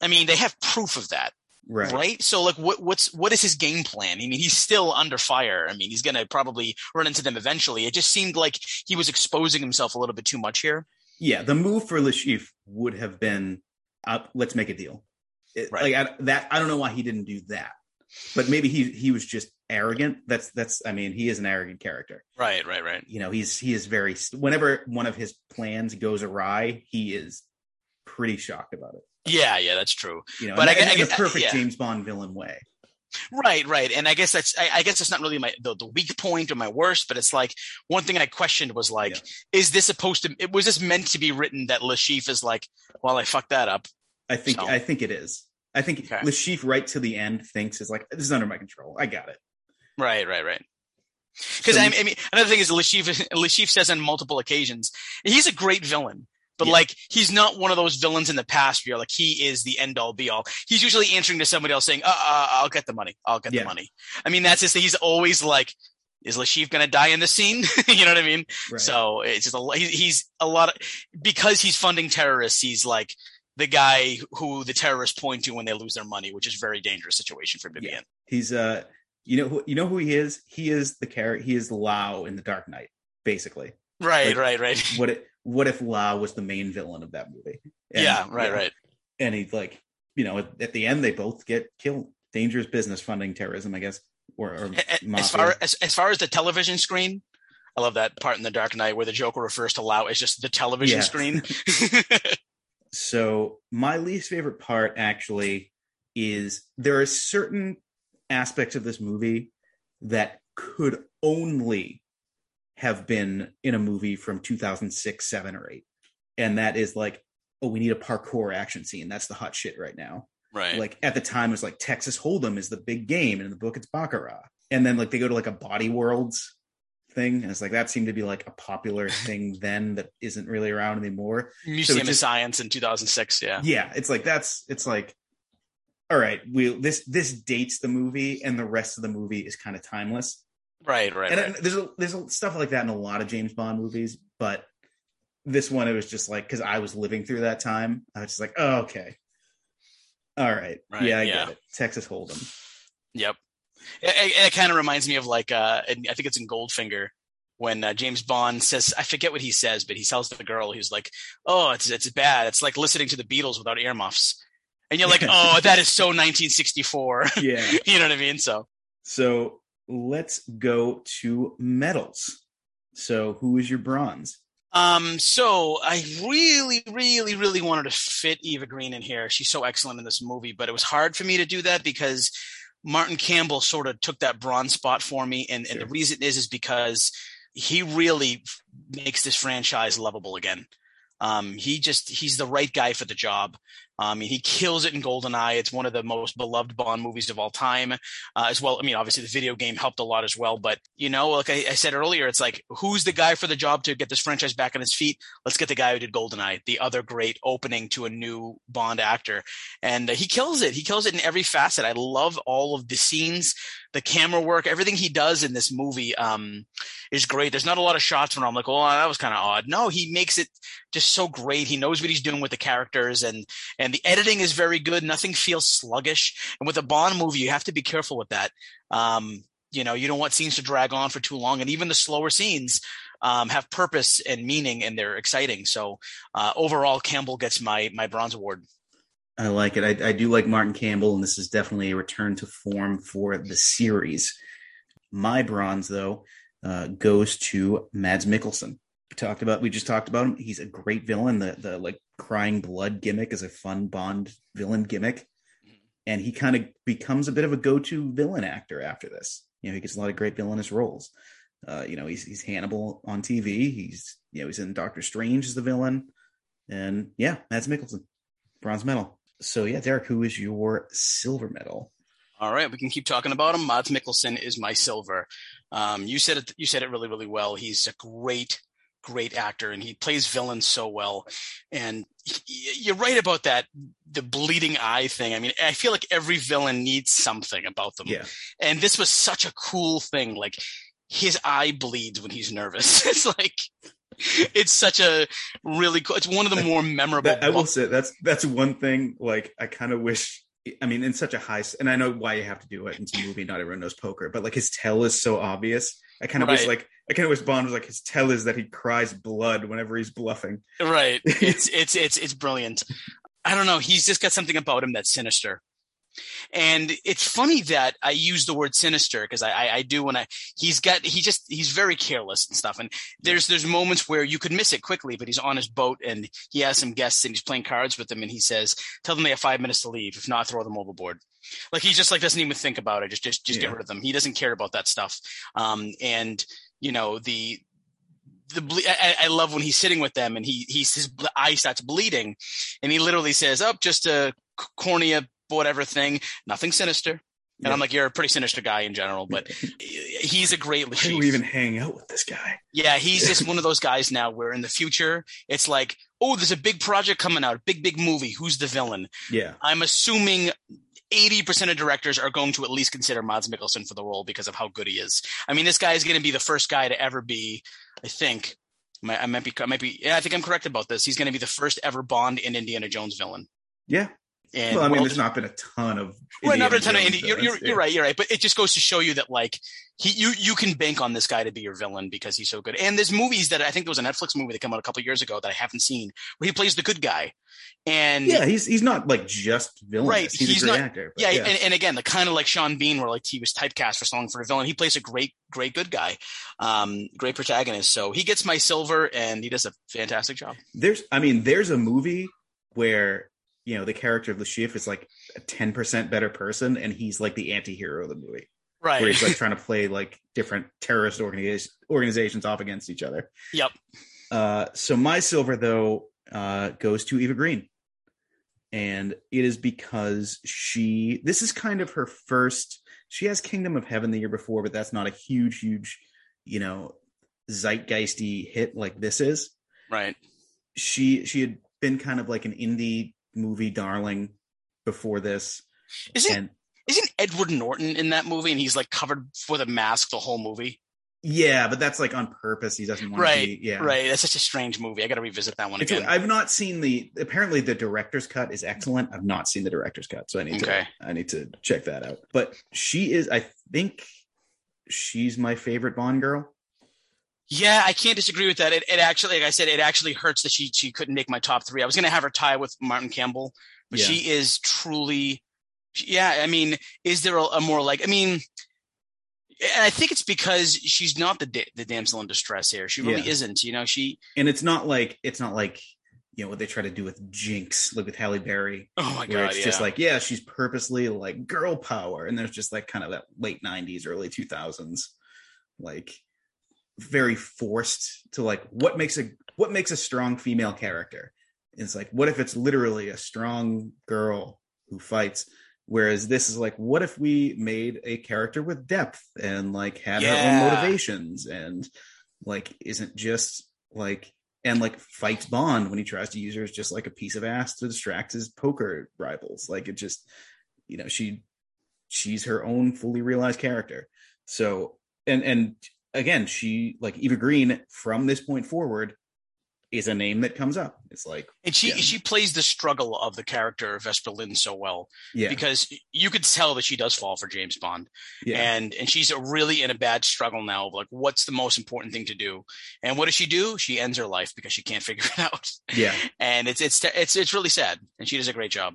I mean, they have proof of that, Right. right? So, like, what what's what is his game plan? I mean, he's still under fire. I mean, he's going to probably run into them eventually. It just seemed like he was exposing himself a little bit too much here. Yeah, the move for Le Chiffre would have been, uh, let's make a deal. It- Right. Like I, that, I don't know why he didn't do that, but maybe he he was just arrogant. That's that's. I mean, he is an arrogant character. Right, right, right. You know, he's he is very. Whenever one of his plans goes awry, he is pretty shocked about it. Yeah, yeah, that's true. You know, But in, I- in I- the uh, perfect yeah. James Bond villain way. Right, right, and I guess that's I, I guess that's not really my the, the weak point or my worst, but it's like one thing I questioned was like, is this supposed to? It was this meant to be written that Le Chiffre is like, well, I fucked that up. I think So- I think it is. I think Okay. Le Chiffre right to the end thinks is like this is under my control. I got it. Right, right, right. Because So I, I mean, another thing is Le Chiffre. Lashif says on multiple occasions he's a great villain, but Yeah. like he's not one of those villains in the past where like he is the end all be all. He's usually answering to somebody else saying, uh, uh, "I'll get the money. I'll get Yeah. the money." I mean, that's just he's always like, "Is Le Chiffre going to die in the scene?" you know what I mean? Right. So it's just a he's a lot of because he's funding terrorists. He's like the guy who the terrorists point to when they lose their money, which is a very dangerous situation for him to be Yeah. in. He's uh you know who you know who he is? He is the character he is Lau in the Dark Knight, basically. Right, Like, right, right. What if what if Lau was the main villain of that movie? And- yeah, right, right. And he's like, you know, at, at the end they both get killed. Dangerous business funding terrorism, I guess. Or, or A- a- mafia. as far as as far as the television screen, I love that part in the Dark Knight where the Joker refers to Lau as just the television Yeah. screen. So my least favorite part actually is there are certain aspects of this movie that could only have been in a movie from 2006, 7 or 8. And that is like, oh, we need a parkour action scene. That's the hot shit right now. right. Like at the time it was like Texas Hold'em is the big game and in the book it's Baccarat. And then like they go to like a Body Worlds thing and it's like that seemed to be like a popular thing then that isn't really around anymore Museum of just- Science in 2006. Yeah. yeah it's like that's it's like all right we this this dates the movie and the rest of the movie is kind of timeless Right. Right. and right. there's a, there's a, stuff like that in a lot of james bond movies but this one it was just like because i was living through that time i was just like oh okay all right, Right, yeah i yeah. get it texas hold'em Yep. It, it, it kind of reminds me of like uh, and I think it's in Goldfinger when uh, James Bond says I forget what he says, but he tells the girl who's like, "Oh, it's it's bad. It's like listening to the Beatles without earmuffs." And you're like, "Oh, that is so 1964." yeah you know what I mean? So so let's go to medals so who is your bronze Um, so I really, really, really wanted to fit Eva Green in here. She's so excellent in this movie, but it was hard for me to do that because Martin Campbell sort of took that bronze spot for me. And, and the reason is, is because he really makes this franchise lovable again. Um, he just, he's the right guy for the job. Um, he kills it in GoldenEye. It's one of the most beloved Bond movies of all time, uh, as well. I mean, obviously the video game helped a lot as well, but you know, like I, I said earlier, it's like, who's the guy for the job to get this franchise back on its feet? Let's get the guy who did GoldenEye, the other great opening to a new Bond actor. And uh, he kills it. He kills it in every facet. I love all of the scenes, the camera work, everything he does in this movie, um, is great. There's not a lot of shots where I'm like, oh, that was kind of odd. No, he makes it just so great. He knows what he's doing with the characters and, and the editing is very good. Nothing feels sluggish. And with a Bond movie, you have to be careful with that. Um, you know, you don't want scenes to drag on for too long, and even the slower scenes um, have purpose and meaning, and they're exciting. So uh, overall, Campbell gets my my bronze award. I like it. I, I do like Martin Campbell, and this is definitely a return to form for the series. My bronze, though, uh, goes to Mads Mikkelsen. Talked about. We just talked about him. He's a great villain. The the like crying blood gimmick is a fun Bond villain gimmick, and he kind of becomes a bit of a go to villain actor after this. You know, he gets a lot of great villainous roles. Uh, you know, he's he's Hannibal on TV. He's you know he's in Doctor Strange as the villain, and yeah, Mads Mikkelsen. bronze medal. So yeah, Derek, who is your silver medal? All right, we can keep talking about him. Mads Mikkelsen is my silver. Um, you said it. You said it really, really well. He's a great, great actor and he plays villains so well. And you're right about that the bleeding eye thing. I mean, I feel like every villain needs something about them. Yeah. And this was such a cool thing. Like his eye bleeds when he's nervous. it's like it's such a really cool. It's one of the more memorable. That, I will say that's that's one thing. Like I kind of wish. I mean, in such a high, and I know why you have to do it. It's a movie. Not everyone knows poker, but like his tell is so obvious. I kind of Right. wish like I kind of wish Bond was like his tell is that he cries blood whenever he's bluffing. Right. It's it's it's it's brilliant. I don't know. He's just got something about him that's sinister. And it's funny that I use the word sinister because I, I I do when I he's got he just he's very careless and stuff. And there's there's moments where you could miss it quickly, but he's on his boat and he has some guests and he's playing cards with them and he says, "Tell them they have five minutes to leave. If not, throw them overboard." Like he just like doesn't even think about it. Just just just Yeah. get rid of them. He doesn't care about that stuff. Um, and you know the the ble- I, I love when he's sitting with them and he he's his eye starts bleeding, and he literally says, "Oh, just a cornea, whatever thing, nothing sinister." And Yeah. I'm like, "You're a pretty sinister guy in general, but he's a great Why do we even hang out with this guy? Yeah, he's just one of those guys now where in the future it's like, oh, there's a big project coming out, a big big movie. Who's the villain? Yeah, I'm assuming 80% of directors are going to at least consider Mads Mikkelsen for the role because of how good he is. I mean, this guy is going to be the first guy to ever be, I think, I might be, I might be, yeah, I think I'm correct about this. He's going to be the first ever Bond and Indiana Jones villain. yeah. And well, I mean, World- there's not been a ton of Right, not Indiana a ton of Indy. You're, you're, villains. you're right. You're right. But it just goes to show you that like he, you, you can bank on this guy to be your villain because he's so good. And there's movies that I think there was a Netflix movie that came out a couple years ago that I haven't seen where he plays the good guy. And Yeah, he's he's not like just villain. Right, He's, he's a great not- actor. but yeah, And, and again, the kind of like Sean Bean, where like he was typecast for Song for a Villain. He plays a great, great good guy, um, great protagonist. So he gets my silver, and he does a fantastic job. there's i mean there's a movie where you know the character of the chief is like a 10% better person and he's like the anti-hero of the movie Right. where he's like trying to play like different terrorist organiz- organizations off against each other Yep. uh so my silver though uh goes to eva green and it is because she this is kind of her first she has kingdom of heaven the year before but that's not a huge huge you know zeitgeisty hit like this is right. she she had been kind of like an indie movie darling before this Isn't and isn't Edward Norton in that movie, and he's like covered with a mask the whole movie? yeah but that's like on purpose he doesn't want Right. to be yeah Right. That's such a strange movie. I got to revisit that one It's- again. I've not seen the apparently the director's cut is excellent. I've not seen the director's cut, so I need Okay. to I need to check that out. But she is I think she's my favorite Bond girl. Yeah, I can't disagree with that. It, it actually, like I said, it actually hurts that she she couldn't make my top three. I was going to have her tie with Martin Campbell, but Yeah. she is truly, yeah. I mean, is there a, a more like? I mean, and I think it's because she's not the da- the damsel in distress here. She really Yeah. isn't. You know, she. And it's not like it's not like you know what they try to do with Jinx, like with Halle Berry, Oh my god! it's Yeah. just like yeah, she's purposely like girl power, and there's just like kind of that late '90s, early 2000s, like very forced to like what makes a what makes a strong female character. It's like what if it's literally a strong girl who fights, whereas this is like what if we made a character with depth and like had her own motivations and like isn't just like and like fights Bond when he tries to use her as just like a piece of ass to distract his poker rivals. Like it just, you know, she she's her own fully realized character. So and and again, she like Eva Green from this point forward is a name that comes up. It's like and she yeah. she plays the struggle of the character of Vesper Lynd so well yeah, because you could tell that she does fall for James Bond. yeah, and and she's really in a bad struggle now of like what's the most important thing to do and what does she do she ends her life because she can't figure it out yeah, and it's it's it's it's really sad and she does a great job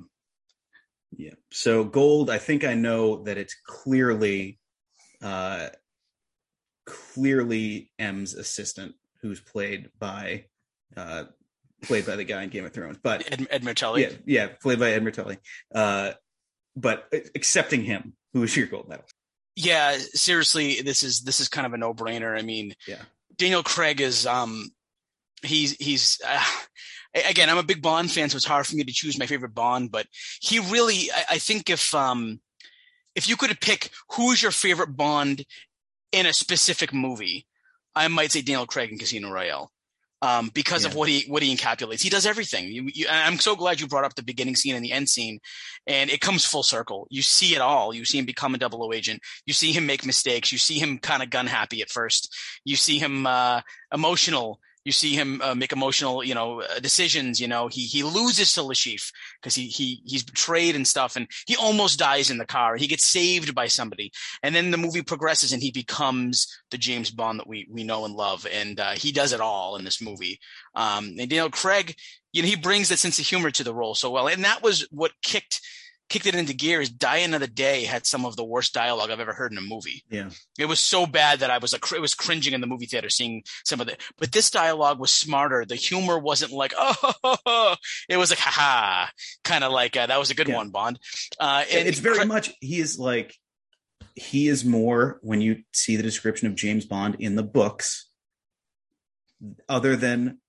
yeah. So gold, I think I know that it's clearly uh clearly M's assistant who's played by uh played by the guy in Game of Thrones. But ed, Edmure Tully. yeah, yeah, played by Edmure Tully. Uh, but accepting him, who is your gold medal? yeah seriously this is this is kind of a no-brainer i mean Yeah. daniel craig is um he's he's uh, again i'm a big bond fan so it's hard for me to choose my favorite bond but he really i, I think if um if you could pick who's your favorite bond in a specific movie i might say daniel craig in casino royale um, because Yeah. of what he what he encapsulates. He does everything. You, you, I'm so glad you brought up the beginning scene and the end scene, and it comes full circle. You see it all. You see him become a double O agent. You see him make mistakes. You see him kind of gun happy at first. You see him uh, emotional. You see him uh, make emotional, you know, uh, decisions. You know, he he loses to Le Chiffre because he he he's betrayed and stuff, and he almost dies in the car. He gets saved by somebody, and then the movie progresses, and he becomes the James Bond that we we know and love, and uh, he does it all in this movie. Um, and Daniel Craig, you know, he brings that sense of humor to the role so well, and that was what kicked kicked it into gear. Is Die Another Day had some of the worst dialogue I've ever heard in a movie. Yeah. It was so bad that I was like, it was cringing in the movie theater seeing some of the, but this dialogue was smarter. The humor wasn't like, oh, it was like, haha, kind of like, uh, that was a good Yeah. one, Bond. Uh, and it's very Cra- much he is like he is more when you see the description of James Bond in the books other than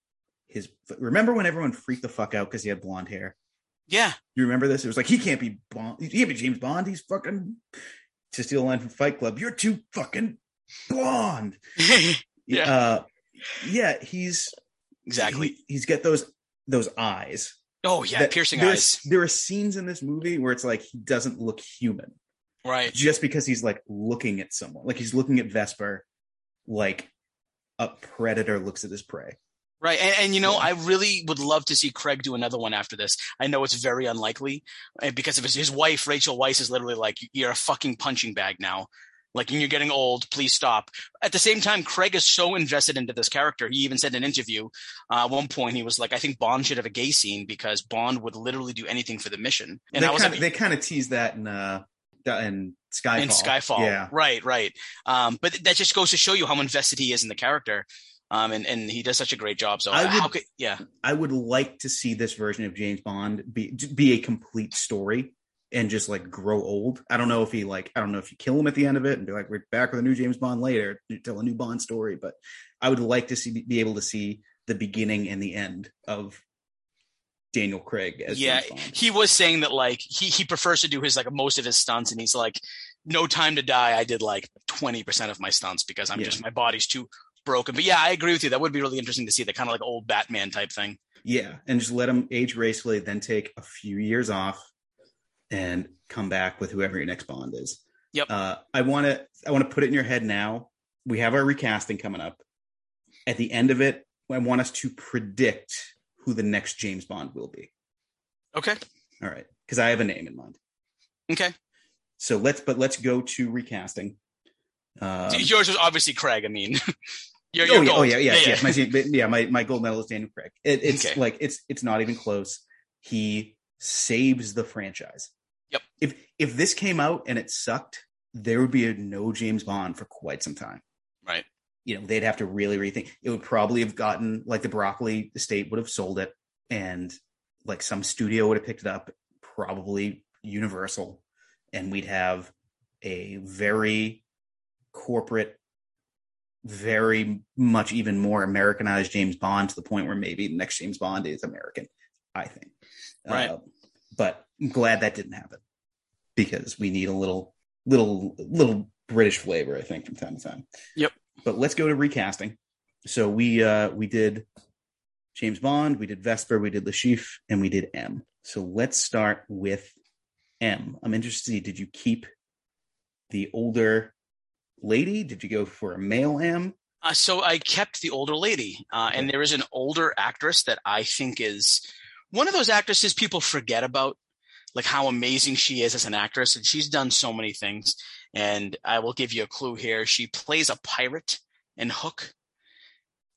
his remember when everyone freaked the fuck out because he had blonde hair yeah, you remember this it was like he can't be Bond he can't be James Bond he's fucking to steal a line from Fight Club you're too fucking blonde Yeah. uh yeah he's exactly. he- he's got those those eyes oh yeah, that- piercing eyes. there are scenes in this movie where it's like he doesn't look human Right. just because he's like looking at someone, like he's looking at Vesper, like a predator looks at his prey. Right. And, and you know. I really would love to see Craig do another one after this. I know it's very unlikely uh, because of his, his wife, Rachel Weisz, is literally like, you're a fucking punching bag now. Like, and you're getting old. Please stop. At the same time, Craig is so invested into this character. He even said in an interview uh, at one point, he was like, I think Bond should have a gay scene because Bond would literally do anything for the mission. And they I was kind like, of they kind of tease that in uh in Skyfall. in Skyfall. Yeah. Right, right. Um, but that just goes to show you how invested he is in the character. Um, and, and he does such a great job. So I how would- could, yeah, I would like to see this version of James Bond be be a complete story and just like grow old. I don't know if he like I don't know if you kill him at the end of it and be like we're back with a new James Bond later, tell a new Bond story, but I would like to see be able to see the beginning and the end of Daniel Craig as yeah. He was saying that like he, he prefers to do his like most of his stunts and he's like, no time to die. I did like 20% of my stunts because I'm Yeah. just, my body's too broken. But yeah, I agree with you. That would be really interesting to see the kind of like old Batman type thing. Yeah, and just let him age gracefully, then take a few years off and come back with whoever your next Bond is. Yep. Uh, I want to I want to put it in your head now. We have our recasting coming up. At the end of it, I want us to predict who the next James Bond will be. Okay. All right, because I have a name in mind. Okay. So let's but let's go to recasting. Um, Yours was obviously Craig. I mean, you're, oh, you're yeah, oh yeah, yes, yes. My, yeah, my my gold medal is Daniel Craig. It, it's Okay. like it's it's not even close. He saves the franchise. Yep. If if this came out and it sucked, there would be a no James Bond for quite some time. Right. You know, they'd have to really rethink. It would probably have gotten like the Broccoli estate would have sold it, and like some studio would have picked it up, probably Universal, and we'd have a very corporate very much even more Americanized James Bond to the point where maybe the next James Bond is American, I think. Right. Uh, but I'm glad that didn't happen because we need a little, little, little British flavor, I think, from time to time. Yep. But let's go to recasting. So we uh we did James Bond, we did Vesper, we did Le Chiffre, and we did M. So let's start with M. I'm interested. to see, Did you keep the older lady? Did you go for a male M? Uh, so I kept the older lady, uh, and there is an older actress that I think is one of those actresses people forget about, like how amazing she is as an actress, and she's done so many things. And I will give you a clue here: she plays a pirate in Hook,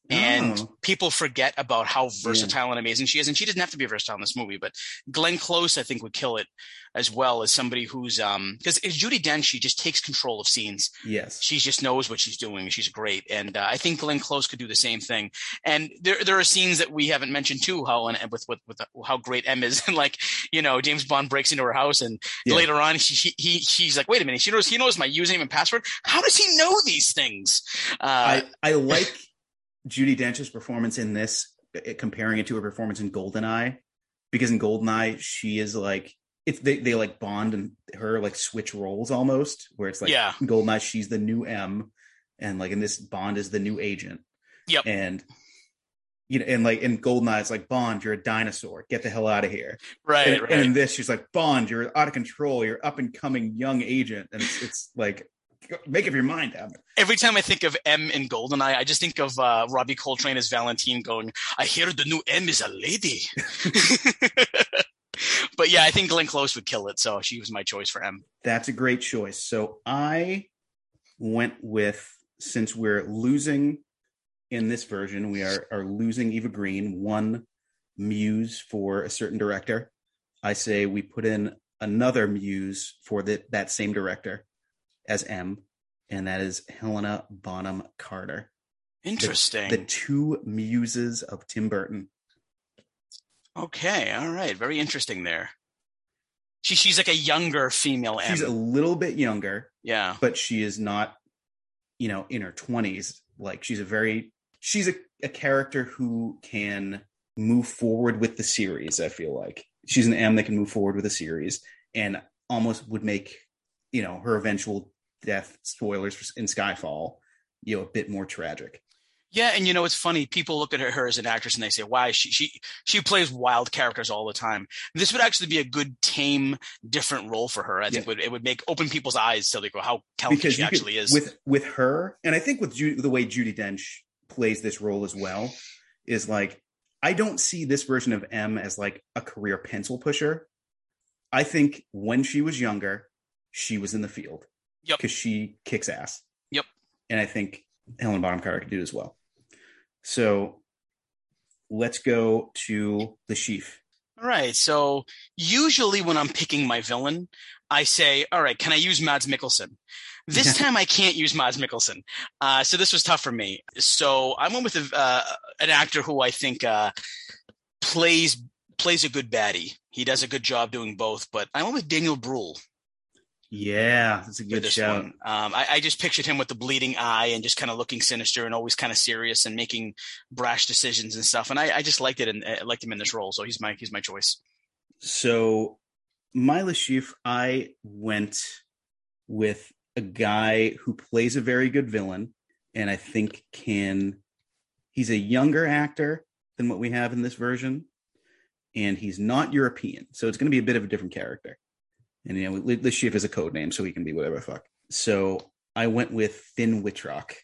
and Oh. people forget about how versatile and amazing she is. And she doesn't have to be versatile in this movie, but Glenn Close, I think, would kill it as well as somebody who's um because Judi Dench, she just takes control of scenes Yes. she just knows what she's doing. She's great, and uh, I think Glenn Close could do the same thing. And there, there are scenes that we haven't mentioned too, how and with with, with how great M is, and like you know, James Bond breaks into her house, and Yeah. later on, she, she he she's like, wait a minute, she knows he knows my username and password. How does he know these things? Uh, I, I like Judi Dench's performance in this, uh, comparing it to her performance in Goldeneye, because in Goldeneye she is like it's they, they like Bond and her like switch roles almost, where it's like Yeah. in Goldeneye she's the new M, and like in this Bond is the new agent. Yep. And you know, and like in Goldeneye, it's like Bond, you're a dinosaur, get the hell out of here. Right, and, right. and in this, she's like Bond, you're out of control, you're up and coming young agent, and it's, it's like make up your mind. Every time I think of M in Goldeneye, I just think of uh, Robbie Coltrane as Valentine going, I hear the new M is a lady. but yeah, I think Glenn Close would kill it. So she was my choice for M. That's a great choice. So I went with since we're losing in this version, we are are losing Eva Green one muse for a certain director. I say we put in another muse for the, that same director as M, and that is Helena Bonham Carter. The- Interesting. The, two muses of Tim Burton. okay, all right, very interesting there. She she's like a younger female M. She's a little bit younger, yeah. but she is not, you know, in her twenties. Like she's a very she's a, a character who can move forward with the series. I feel like she's an M that can move forward with a series and almost would make, you know, her eventual death spoilers in Skyfall, you know, a bit more tragic. Yeah, and you know it's funny. People look at her as an actress and they say, "Why she she she plays wild characters all the time." This would actually be a good tame, different role for her. I think Yeah. would it would make open people's eyes so they go, "How talented she you could- actually is." with with her, and I think with Ju- the way Judi Dench plays this role as well is like I don't see this version of M as like a career pencil pusher. I think when she was younger, she was in the field. Yep. Because she kicks ass. Yep. And I think Helen Bonham Carter could do it as well. So let's go to Le Chiffre. All right. So usually when I'm picking my villain, I say, all right, can I use Mads Mikkelsen? This time I can't use Mads Mikkelsen. Uh, so this was tough for me. So I went with a, uh, an actor who I think uh, plays plays a good baddie. He does a good job doing both, but I went with Daniel Bruhl Yeah, that's a good shout. one. Um, I, I just pictured him with the bleeding eye and just kind of looking sinister and always kind of serious and making brash decisions and stuff. And I, I just liked it and I liked him in this role. So he's my he's my choice. So my Le Chiffre, I went with a guy who plays a very good villain, and I think can he's a younger actor than what we have in this version, and he's not European, so it's going to be a bit of a different character. And you know, Le Chiffre is a code name, so he can be whatever the fuck. So I went with Finn Wittrock,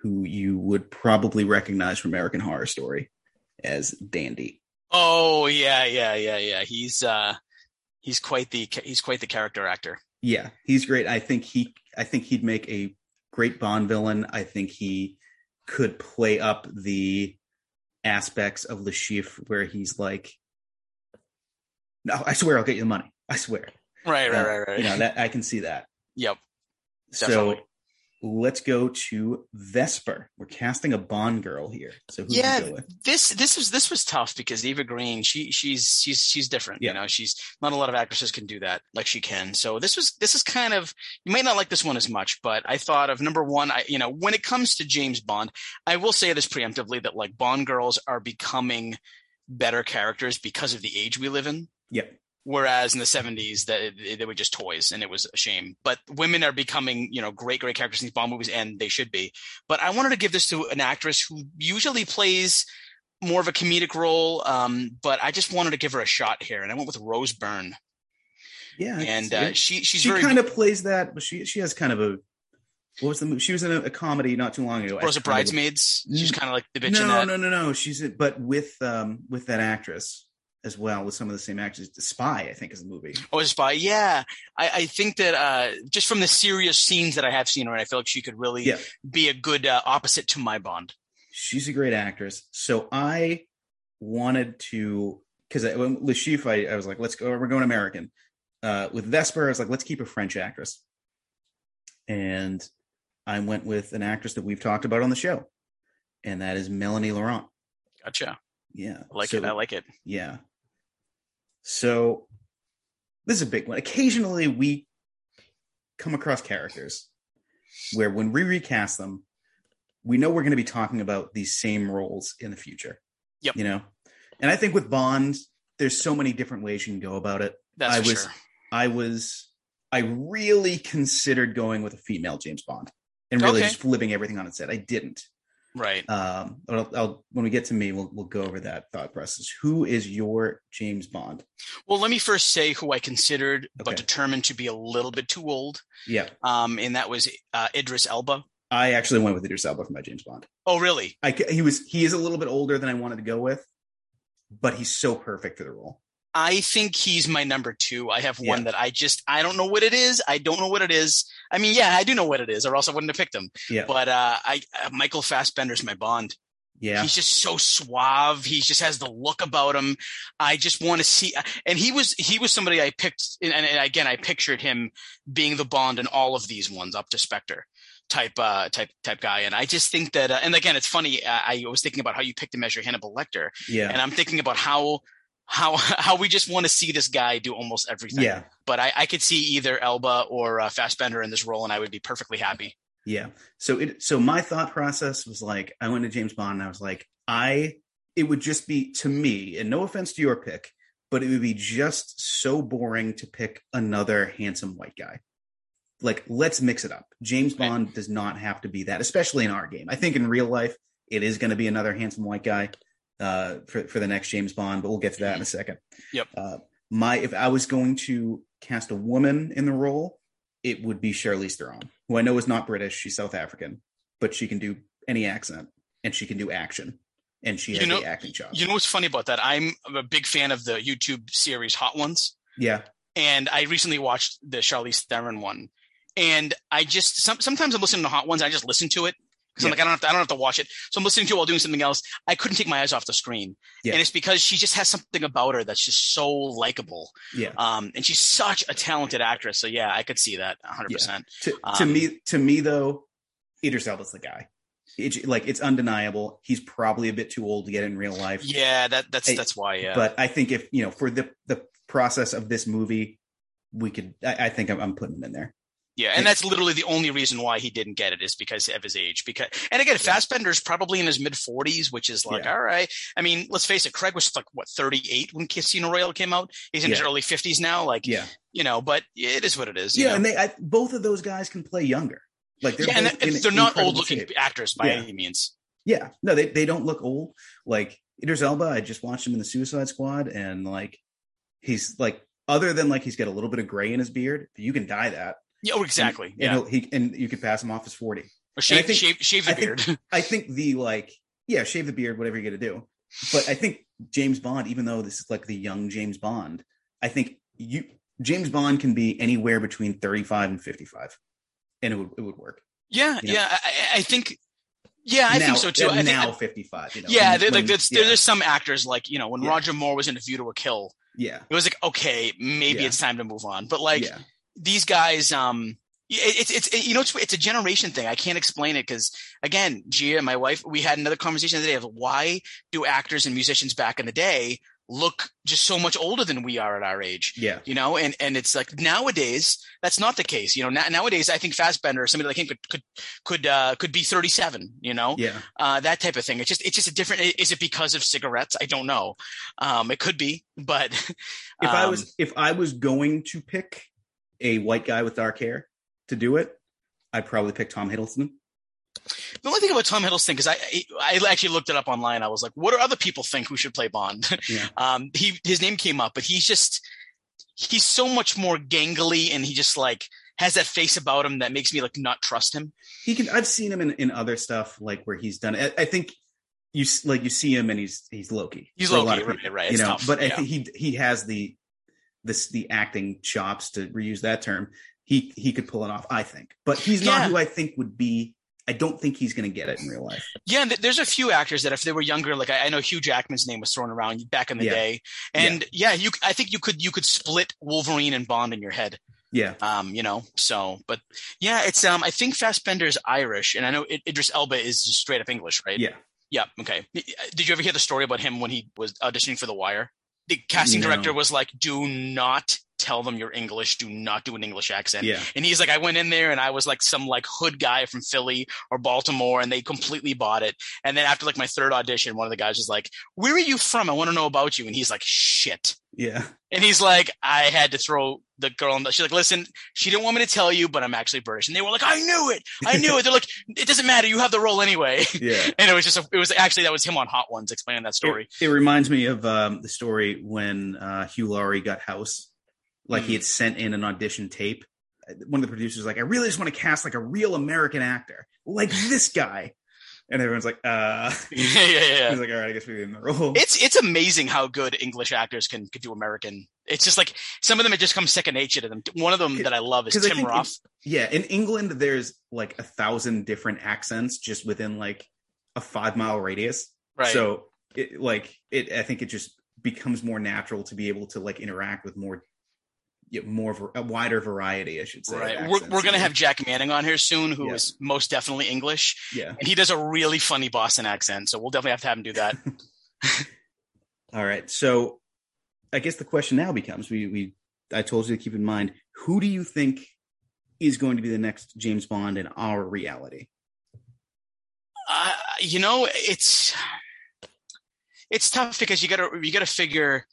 who you would probably recognize from American Horror Story as Dandy. Oh yeah, yeah, yeah, yeah. He's uh he's quite the he's quite the character actor. Yeah, he's great. I think he I think he'd make a great Bond villain. I think he could play up the aspects of Le Chiffre where he's like No, I swear I'll get you the money. I swear. Right, right, right, right. You know, that I can see that. Yep. So let's go to Vesper. We're casting a Bond girl here. So who Yeah, do you go with? This this was this was tough because Eva Green, she she's she's she's different. Yeah. You know, she's not a lot of actresses can do that like she can. So this was this is kind of you might not like this one as much, but I thought of number one. I you know when it comes to James Bond, I will say this preemptively that like Bond girls are becoming better characters because of the age we live in. Yep. Whereas in the 70s, that they were just toys, and it was a shame. But women are becoming, you know, great, great characters in these Bond movies, and they should be. But I wanted to give this to an actress who usually plays more of a comedic role, um, but I just wanted to give her a shot here, and I went with Rose Byrne, Yeah. And uh, she she's she very kind of plays that, but she she has kind of a what was the movie? She was in a, a comedy not too long ago. Rosa kind of a- Bridesmaids. She's kind of like the bitch no, in that. no, no, no. She's in, but with um with that actress as well, with some of the same actors. The Spy, I think, is the movie. Oh, a spy. Yeah, I, I think that uh, just from the serious scenes that I have seen her, I feel like she could really Yeah. be a good uh, opposite to my Bond. She's a great actress. So I wanted to because Le I, I was like, let's go. We're going American. Uh, with Vesper, I was like, let's keep a French actress. And I went with an actress that we've talked about on the show, and that is Melanie Laurent. Gotcha. Yeah, I like So- it. I like it. Yeah. So this is a big one. Occasionally we come across characters where when we recast them, we know we're going to be talking about these same roles in the future. Yep. You know? And I think with Bond, there's so many different ways you can go about it. That's I was sure. I was I really considered going with a female James Bond and really Okay. just flipping everything on its head. I didn't. Right. Um, I'll, I'll, when we get to me, we'll we'll go over that thought process. Who is your James Bond? Well, let me first say who I considered Okay. but determined to be a little bit too old. Yeah, Um, and that was uh, Idris Elba. I actually went with Idris Elba for my James Bond. Oh, really? I he was he is a little bit older than I wanted to go with, but he's so perfect for the role. I think he's my number two. I have one Yeah. that I just I don't know what it is. I don't know what it is. I mean, yeah, I do know what it is, or else I wouldn't have picked him. Yeah, But uh, I uh, Michael Fassbender's my Bond. yeah, He's just so suave. He just has the look about him. I just want to see. And he was he was somebody I picked. And, and again, I pictured him being the Bond in all of these ones up to Spectre type uh type type guy. And I just think that. Uh, and again, it's funny. I, I was thinking about how you picked him as your Hannibal Lecter, yeah, and I'm thinking about how. How how we just want to see this guy do almost everything. yeah, But I, I could see either Elba or uh, Fassbender in this role, and I would be perfectly happy. yeah. So it so my thought process was like I went to James Bond and I was like I it would just be to me, and no offense to your pick, but it would be just so boring to pick another handsome white guy. Like let's mix it up. James. Bond does not have to be that, especially in our game. I think in real life it is going to be another handsome white guy uh, for for the next James Bond, but we'll get to that in a second. Yep. Uh, my if I was going to cast a woman in the role, it would be Charlize Theron, who I know is not British. She's South African, but she can do any accent and she can do action, and she You has know- the acting chops. You know what's funny about that? I'm a big fan of the YouTube series Hot Ones. yeah, and I recently watched the Charlize Theron one, and I just some, sometimes I'm listening to Hot Ones. I just listen to it because I'm like I don't have to, I don't have to watch it, so I'm listening to it while doing something else. I couldn't take my eyes off the screen, Yeah. and it's because she just has something about her that's just so likable, yeah. um, and she's such a talented actress. So yeah, I could see that 100. percent To, to um, me, to me though, Idris Elba's the guy. It, like it's undeniable. He's probably a bit too old to get in real life. Yeah, that that's Hey, that's why. Yeah, But I think if you know, for the the process of this movie, we could. I, I think I'm, I'm putting him in there. Yeah, and that's literally the only reason why he didn't get it is because of his age. Because and again, Fassbender's probably in his mid forties, which is like, Yeah. all right. I mean, let's face it, Craig was like what thirty eight when Casino Royale came out. He's in his early fifties now. Like, Yeah, you know, but it is what it is. you yeah, know? and they I, both of those guys can play younger. Like they're yeah, and they're, not old looking shape. actors by Yeah. any means. Yeah, no, they they don't look old. Like Idris Elba, I just watched him in the Suicide Squad, and like he's like other than like he's got a little bit of gray in his beard, you can dye that. Yeah, oh, exactly. And, yeah, and, he and you could pass him off as forty. or shave, think- shave, shave the I think- beard. I think the like yeah, shave the beard, whatever you're gonna do. But I think James Bond, even though this is like the young James Bond, I think you James Bond can be anywhere between 35 and 55, and it would it would work. yeah, you know. yeah. I, I- I think. Yeah, I now, think so too. uh, I think, now 55. You know, yeah, when- like there's, yeah, there's some actors like you know when Yeah. Roger Moore was in A View to a Kill, yeah, it was like okay, maybe Yeah. it's time to move on. But like these guys um it's it's it, you know it's it's a generation thing. I can't explain it because again gia my wife we had another conversation the other day of why do actors and musicians back in the day look just so much older than we are at our age? Yeah, you know and and it's like nowadays that's not the case you know na- nowadays i think Fassbender or somebody like him could could could uh could be 37 you know? Yeah. uh that type of thing. It's just it's just a different is it because of cigarettes? I don't know. Um it could be but If I um, was if I was going to pick a white guy with dark hair to do it, I'd probably pick Tom Hiddleston. The only thing about Tom Hiddleston, because I I actually looked it up online. I was like, what do other people think who should play Bond? Yeah. um, he his name came up, but he's just he's so much more gangly, and he just like has that face about him that makes me like not trust him. He can. I've seen him in, in other stuff like where he's done. I, I think you like you see him and he's he's Loki. He's Loki, right? Right. You know, tough. but I think he he has the this the acting chops to reuse that term. He he could pull it off. I think, but he's not who I think would be. I don't think he's going to get it in real life. Yeah, and th- there's a few actors that if they were younger, like I, I know Hugh Jackman's name was thrown around back in the Yeah. day, and yeah. you I think you could you could split Wolverine and Bond in your head. Yeah, um, you know, so, but yeah, it's, um, I think Fassbender's Irish and I know Id- Idris Elba is just straight up English, right? yeah. Yeah. Okay. Did you ever hear the story about him when he was auditioning for The Wire? The casting No. director was like, do not tell them you're English. Do not do an English accent. Yeah. And he's like, I went in there and I was like some like hood guy from Philly or Baltimore and they completely bought it. And then after like my third audition, one of the guys was like, where are you from? I want to know about you. And he's like, shit. Yeah. And he's like, I had to throw the girl in the, she's like, listen, she didn't want me to tell you, but I'm actually British. And they were like, I knew it. I knew it. They're like, it doesn't matter. You have the role anyway. Yeah. And it was just, a, it was actually, that was him on Hot Ones explaining that story. It, it reminds me of um, the story when uh, Hugh Laurie got House. Like he Mm. had sent in an audition tape. One of the producers was like, I really just want to cast like a real American actor, like this guy. And everyone's like, uh, yeah, yeah, yeah. he's like, all right, I guess we're in the role. It's, it's amazing how good English actors can, can do American. It's just like some of them, it just comes second nature to them. One of them that I love is Tim Roth. Yeah, in England, there's like a thousand different accents just within like a five mile radius. Right. So, it, like, it, I think it just becomes more natural to be able to like interact with more, yeah, more var- a wider variety, I should say. Right. We're, we're going to have Jack Manning on here soon, who Yeah. is most definitely English. yeah. And he does a really funny Boston accent. So we'll definitely have to have him do that. All right. So, I guess the question now becomes: we we I told you to keep in mind who do you think is going to be the next James Bond in our reality? uh, you know, it's, it's tough because you got to, you got to figure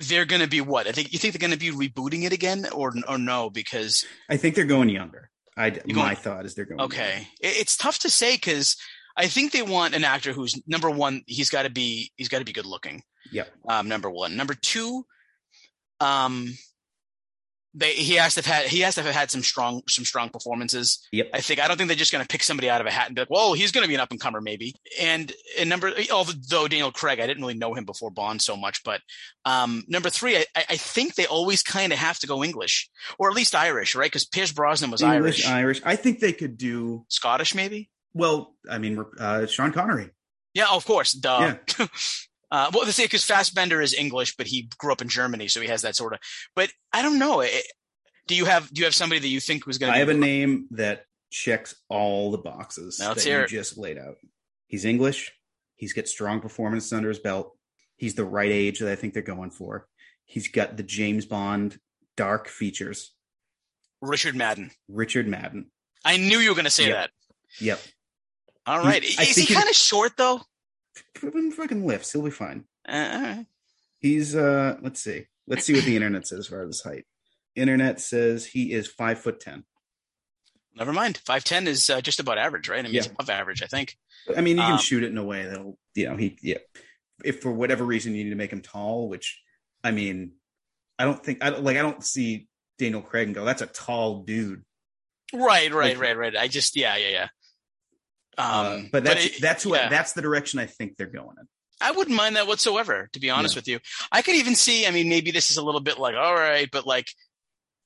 they're going to be what? I think, you think they're going to be rebooting it again or, or no? Because I think they're going younger. I You're my thought is they're going Okay. It, it's tough to say because I think they want an actor who's number one, he's got to be, he's got to be good looking. Yep. Um, number one. Number two, um, they, he has to have had, he has to have had some strong, some strong performances. Yep. I think, I don't think they're just going to pick somebody out of a hat and be like, whoa, he's going to be an up and comer maybe. And, and number, although Daniel Craig, I didn't really know him before Bond so much, but, um, number three, I, I think they always kind of have to go English or at least Irish, right? Cause Pierce Brosnan was English, Irish, Irish. I think they could do Scottish maybe. well. I mean, uh, Sean Connery. Yeah, of course. Duh. uh, well, they say because Fassbender is English, but he grew up in Germany, so he has that sort of. But I don't know. It, do you have Do you have somebody that you think was going to? I have a name that checks all the boxes Now that you it. just laid out. He's English. He's got strong performance under his belt. He's the right age that I think they're going for. He's got the James Bond dark features. Richard Madden. Richard Madden. I knew you were going to say Yep. that. Yep. All right. Is he- kind of short though? Put him fucking lifts. He'll be fine. Uh. He's uh let's see. Let's see what the internet says as far as his height. Internet says he is five foot ten. Never mind. Five ten is uh, just about average, right? I mean, it's Yeah. above average, I think. I mean, you can Um, shoot it in a way that'll, you know, he, yeah. If for whatever reason you need to make him tall, which, I mean, I don't think, I don't like, I don't see Daniel Craig and go, that's a tall dude. Right, right, Like- right, right. I just, yeah, yeah, yeah. Um, uh, but that's it- that's what yeah. that's the direction I think they're going in. I wouldn't mind that whatsoever, to be honest Yeah. with you. I could even see, I mean, maybe this is a little bit like, all right, but like,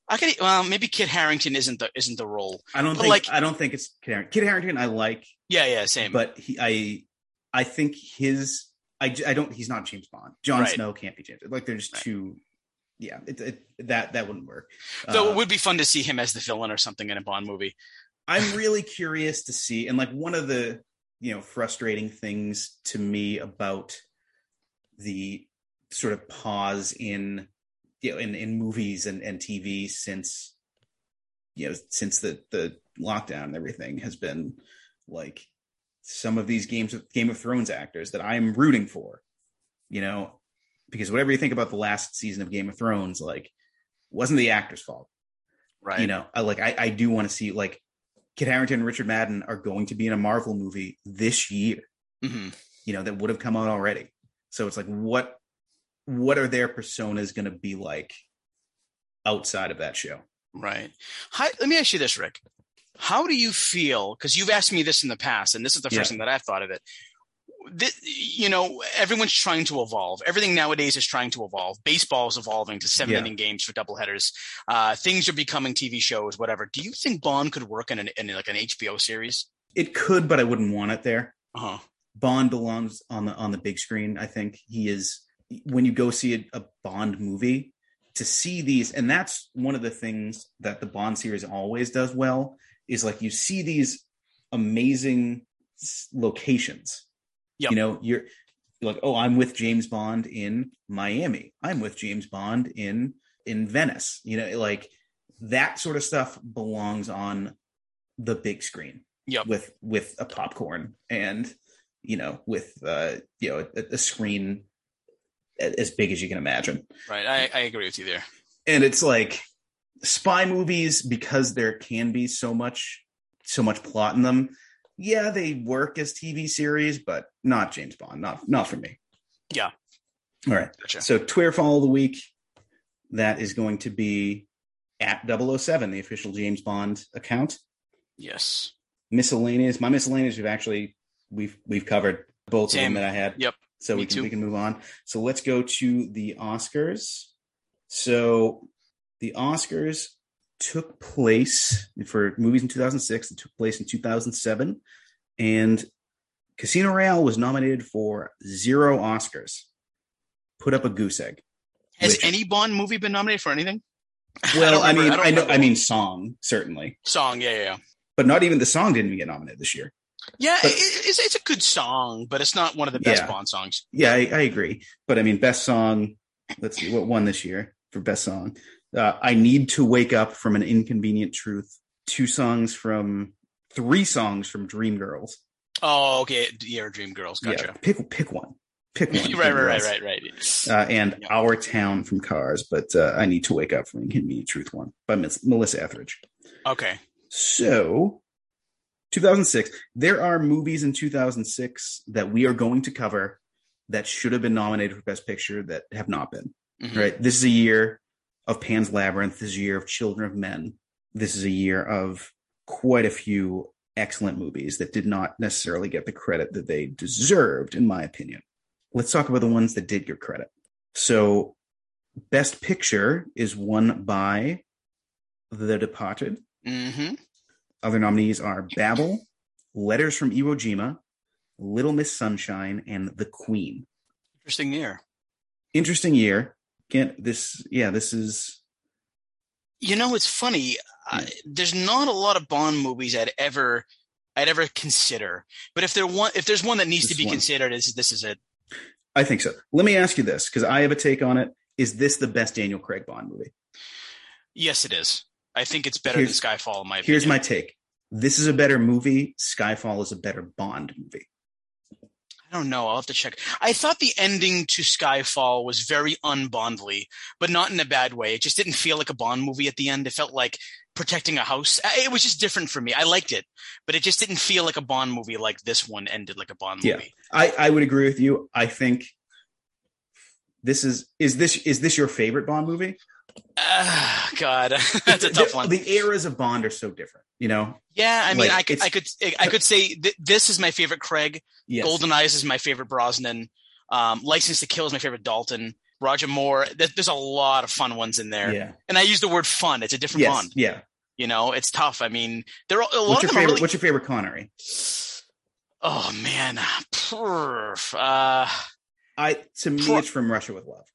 I could, well, maybe Kit Harington isn't the, isn't the role. I don't But, think like- I don't think it's Kit Harington. Kit Harington I like, Yeah, yeah, same. but he I I think his I, I don't he's not James Bond. Jon Right. Snow can't be James. Like they're just Right. too. Yeah, it, it, that that wouldn't work. Though Uh, it would be fun to see him as the villain or something in a Bond movie. I'm really curious to see, and like one of the you know frustrating things to me about the sort of pause in you know in, in movies and, and TV since you know since the the lockdown and everything has been like some of these games of Game of Thrones actors that I'm rooting for, you know, because whatever you think about the last season of Game of Thrones, like wasn't the actor's fault Right. you know I, like i, I do want to see like kit harington and richard madden are going to be in a marvel movie this year hmm you know that would have come out already so it's like what what are their personas going to be like outside of that show Right. Hi, let me ask you this, Rick. How do you feel? Because you've asked me this in the past, and this is the first Yeah. time that I've thought of it. You know, everyone's trying to evolve. Everything nowadays is trying to evolve. Baseball is evolving to seven Yeah. inning games for doubleheaders. Uh, things are becoming TV shows, whatever. Do you think Bond could work in, an, in like an HBO series? it could but i wouldn't want it there Uh huh. bond belongs on the on the big screen i think he is when you go see a, a bond movie to see these and that's one of the things that the bond series always does well is like you see these amazing locations Yep. you know you're like oh i'm with james bond in miami i'm with james bond in in venice you know like that sort of stuff belongs on the big screen Yep. with with a popcorn and you know with uh you know a, a screen as big as you can imagine. Right. I, I agree with you there. And it's like spy movies because there can be so much so much plot in them. Yeah, they work as TV series, but not James Bond. Not not for me. Yeah. All right. Gotcha. So Twitter follow of the week, that is going to be at 007, the official James Bond account. Yes. Miscellaneous. My miscellaneous we've actually we've we've covered both Same. of them that I had. Yep. So Me we can too. we can move on. So let's go to the Oscars. So the Oscars took place for movies in 2006. It took place in 2007, and Casino Royale was nominated for zero Oscars. Put up a goose egg. Has Which- any Bond movie been nominated for anything? Well, don't I, mean, I I, know, remember. I mean, song certainly, Song. Yeah, yeah, yeah. but not even the song didn't even get nominated this year. Yeah, But- it, it's, it's a good song, but it's not one of the best Yeah. Bond songs. Yeah, I, I agree. But I mean, best song. Let's see what won this year for best song. Uh, I need to wake up from an inconvenient truth. Two songs from three songs from Dreamgirls. Oh, okay. Yeah, Dream Girls. Gotcha. Yeah, pick pick one. Pick one. right, right, right, Dreamgirls. right, right. Uh, and Yeah. Our Town from Cars, but uh, I need to wake up from inconvenient truth one by Miss, Melissa Etheridge. okay. So, 2006. There are movies in 2006 that we are going to cover that should have been nominated for Best Picture that have not been. Mhm. Right. This is a year of Pan's Labyrinth. This is a year of Children of Men. This is a year of quite a few excellent movies that did not necessarily get the credit that they deserved, in my opinion. Let's talk about the ones that did get credit. So, Best Picture is won by The Departed. Mm-hmm. Other nominees are Babel, Letters from Iwo Jima, Little Miss Sunshine, and The Queen. Interesting year. Interesting year. Again, this yeah, this is You know, it's funny. Uh, there's not a lot of Bond movies I'd ever, I'd ever consider. But if there one, if there's one that needs This to be one. considered, is this is it? I think so. Let me ask you this because I have a take on it. Is this the best Daniel Craig Bond movie? Yes, it is. I think it's better Here's- than Skyfall. In my Here's my take. This is a better movie. Skyfall is a better Bond movie. I don't know. I'll have to check. I thought the ending to Skyfall was very unbondly, but not in a bad way. It just didn't feel like a Bond movie at the end. It felt like protecting a house. It was just different for me. I liked it, but it just didn't feel like a Bond movie like this one ended like a Bond Yeah. movie. I, I would agree with you. I think this is is this is this your favorite Bond movie? Ah, God, that's a tough the, one. The eras of Bond are so different. You know. yeah, I mean, like, I could, I could, I could say th- this is my favorite Craig. Yes. Golden Eyes is my favorite Brosnan. Um, License to Kill is my favorite Dalton. Roger Moore. Th- there's a lot of fun ones in there, Yeah. and I use the word fun. It's a different Yes. Bond. Yeah. You know, it's tough. I mean, there are a lot What's your of them favorite? really. What's your favorite Connery? oh man, Perf. uh, I to me, it's from Russia with Love.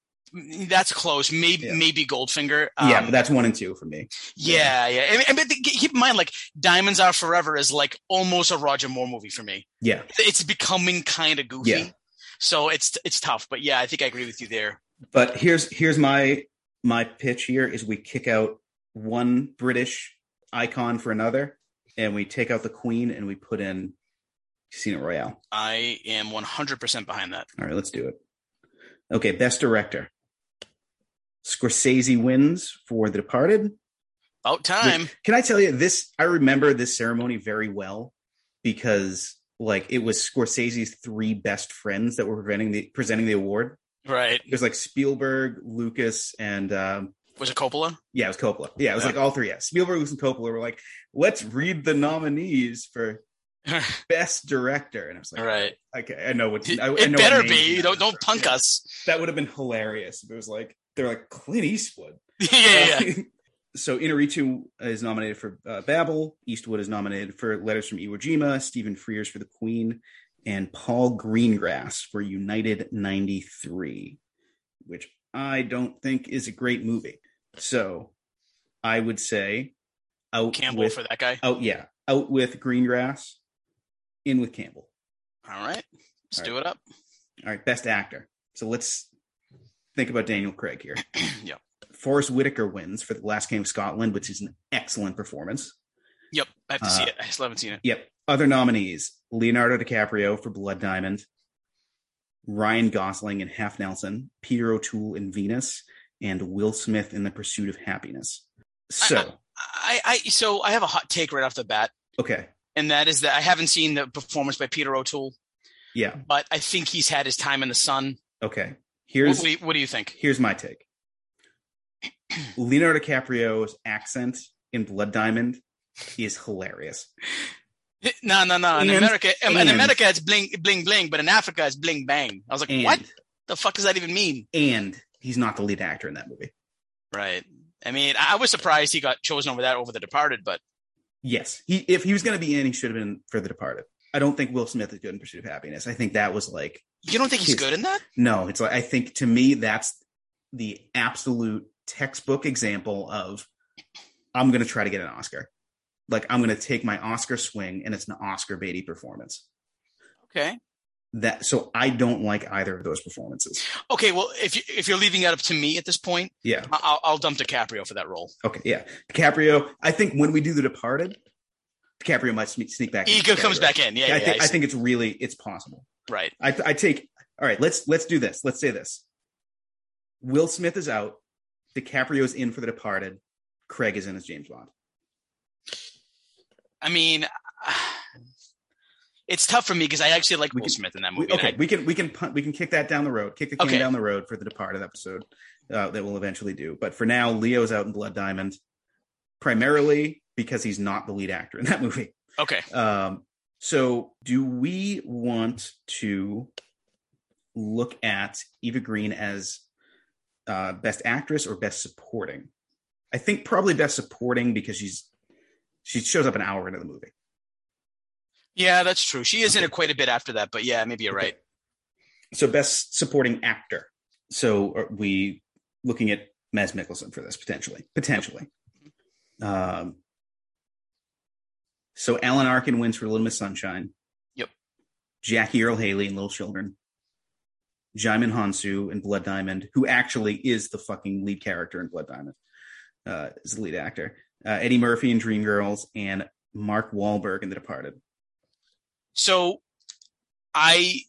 That's close. Maybe Yeah. maybe Goldfinger. yeah, Um, but that's one and two for me. yeah, yeah. I mean, I mean, keep in mind, like Diamonds Are Forever is like almost a Roger Moore movie for me. Yeah. It's becoming kind of goofy. Yeah. So it's it's tough, but yeah, I think I agree with you there. But here's here's my my pitch here is we kick out one British icon for another, and we take out the Queen and we put in Casino Royale. I am 100% behind that. All right, let's do it. Okay, best director. Scorsese wins for The Departed. About time. Can I tell you this? I remember this ceremony very well because like it was Scorsese's three best friends that were presenting the presenting the award. Right. It was like Spielberg, Lucas, and um, Was it Coppola? yeah, it was Coppola. Yeah, it was Yeah. like all three. Yeah, Spielberg, Lucas, and Coppola were like, let's read the nominees for best director, and I was like, right. okay, I know what I, I It know better be. Don't don't punk us. That would have been hilarious if it was like they're like Clint Eastwood. yeah, yeah. Uh, so Inaritu is nominated for uh, Babel. Eastwood is nominated for Letters from Iwo Jima. Stephen Frears for The Queen, and Paul Greengrass for United '93, which I don't think is a great movie. So I would say out Campbell with for that guy. out yeah out with Greengrass, in with Campbell. All right. Let's All do it up. All right, best actor. So let's think about Daniel Craig here. yeah. Forest Whitaker wins for The Last King of Scotland, which is an excellent performance. Yep. I have to Uh, see it. I still haven't seen it. Yep. Other nominees Leonardo DiCaprio for Blood Diamond, Ryan Gosling in Half Nelson, Peter O'Toole in Venus, and Will Smith in The Pursuit of Happiness. So, I, I so I have a hot take right off the bat, okay, and that is that I haven't seen the performance by Peter O'Toole, yeah, but I think he's had his time in the sun. okay. What, Here's what do you, what do you think? here's my take. Leonardo DiCaprio's accent in Blood Diamond is hilarious. No, no, no. In And- America, in America, it's bling, bling, bling, but in Africa, it's bling, bang. I was like, And what the fuck does that even mean? and he's not the lead actor in that movie. Right. I mean, I I was surprised he got chosen over that over The Departed, but Yes, he if he was going to be in, he should have been for The Departed. I don't think Will Smith is good in Pursuit of Happiness. I think that was like you don't think he's He's- good in that? no. It's like I think to me that's the absolute textbook example of I'm going to try to get an Oscar. Like I'm going to take my Oscar swing, and it's an Oscar Beatty performance. Okay. That so I don't like either of those performances. Okay. Well, if you, if you're leaving it up to me at this point, Yeah. I'll, I'll dump DiCaprio for that role. Okay. Yeah. DiCaprio. I think when we do The Departed, DiCaprio might sneak, back. He into comes back in. Yeah. I yeah, think I I think it's really it's possible. Right. I, I take all right. Let's let's do this. Let's say this. Will Smith is out. DiCaprio's in for The Departed. Craig is in as James Bond. I mean, it's tough for me because I actually like We Will can- Smith in that movie. and okay, I- we can we can punt, we can kick that down the road. Kick the can Okay. down the road for the Departed episode uh, that we'll eventually do. But for now, Leo's out in Blood Diamond, primarily because he's not the lead actor in that movie. okay. Um, so, do we want to look at Eva Green as uh, best actress or best supporting? I think probably best supporting because she's she shows up an hour into the movie. Yeah, that's true. She is in it quite a bit after that, but yeah, maybe you're Okay. right. So, best supporting actor. So, are we looking at Mads Mikkelsen for this potentially? Potentially. Um, so, Alan Arkin wins for Little Miss Sunshine. Yep. Jackie Earle Haley in Little Children. Djimon Hounsou in Blood Diamond, who actually is the fucking lead character in Blood Diamond, uh, is the lead actor. Uh, Eddie Murphy in Dreamgirls and Mark Wahlberg in The Departed. So I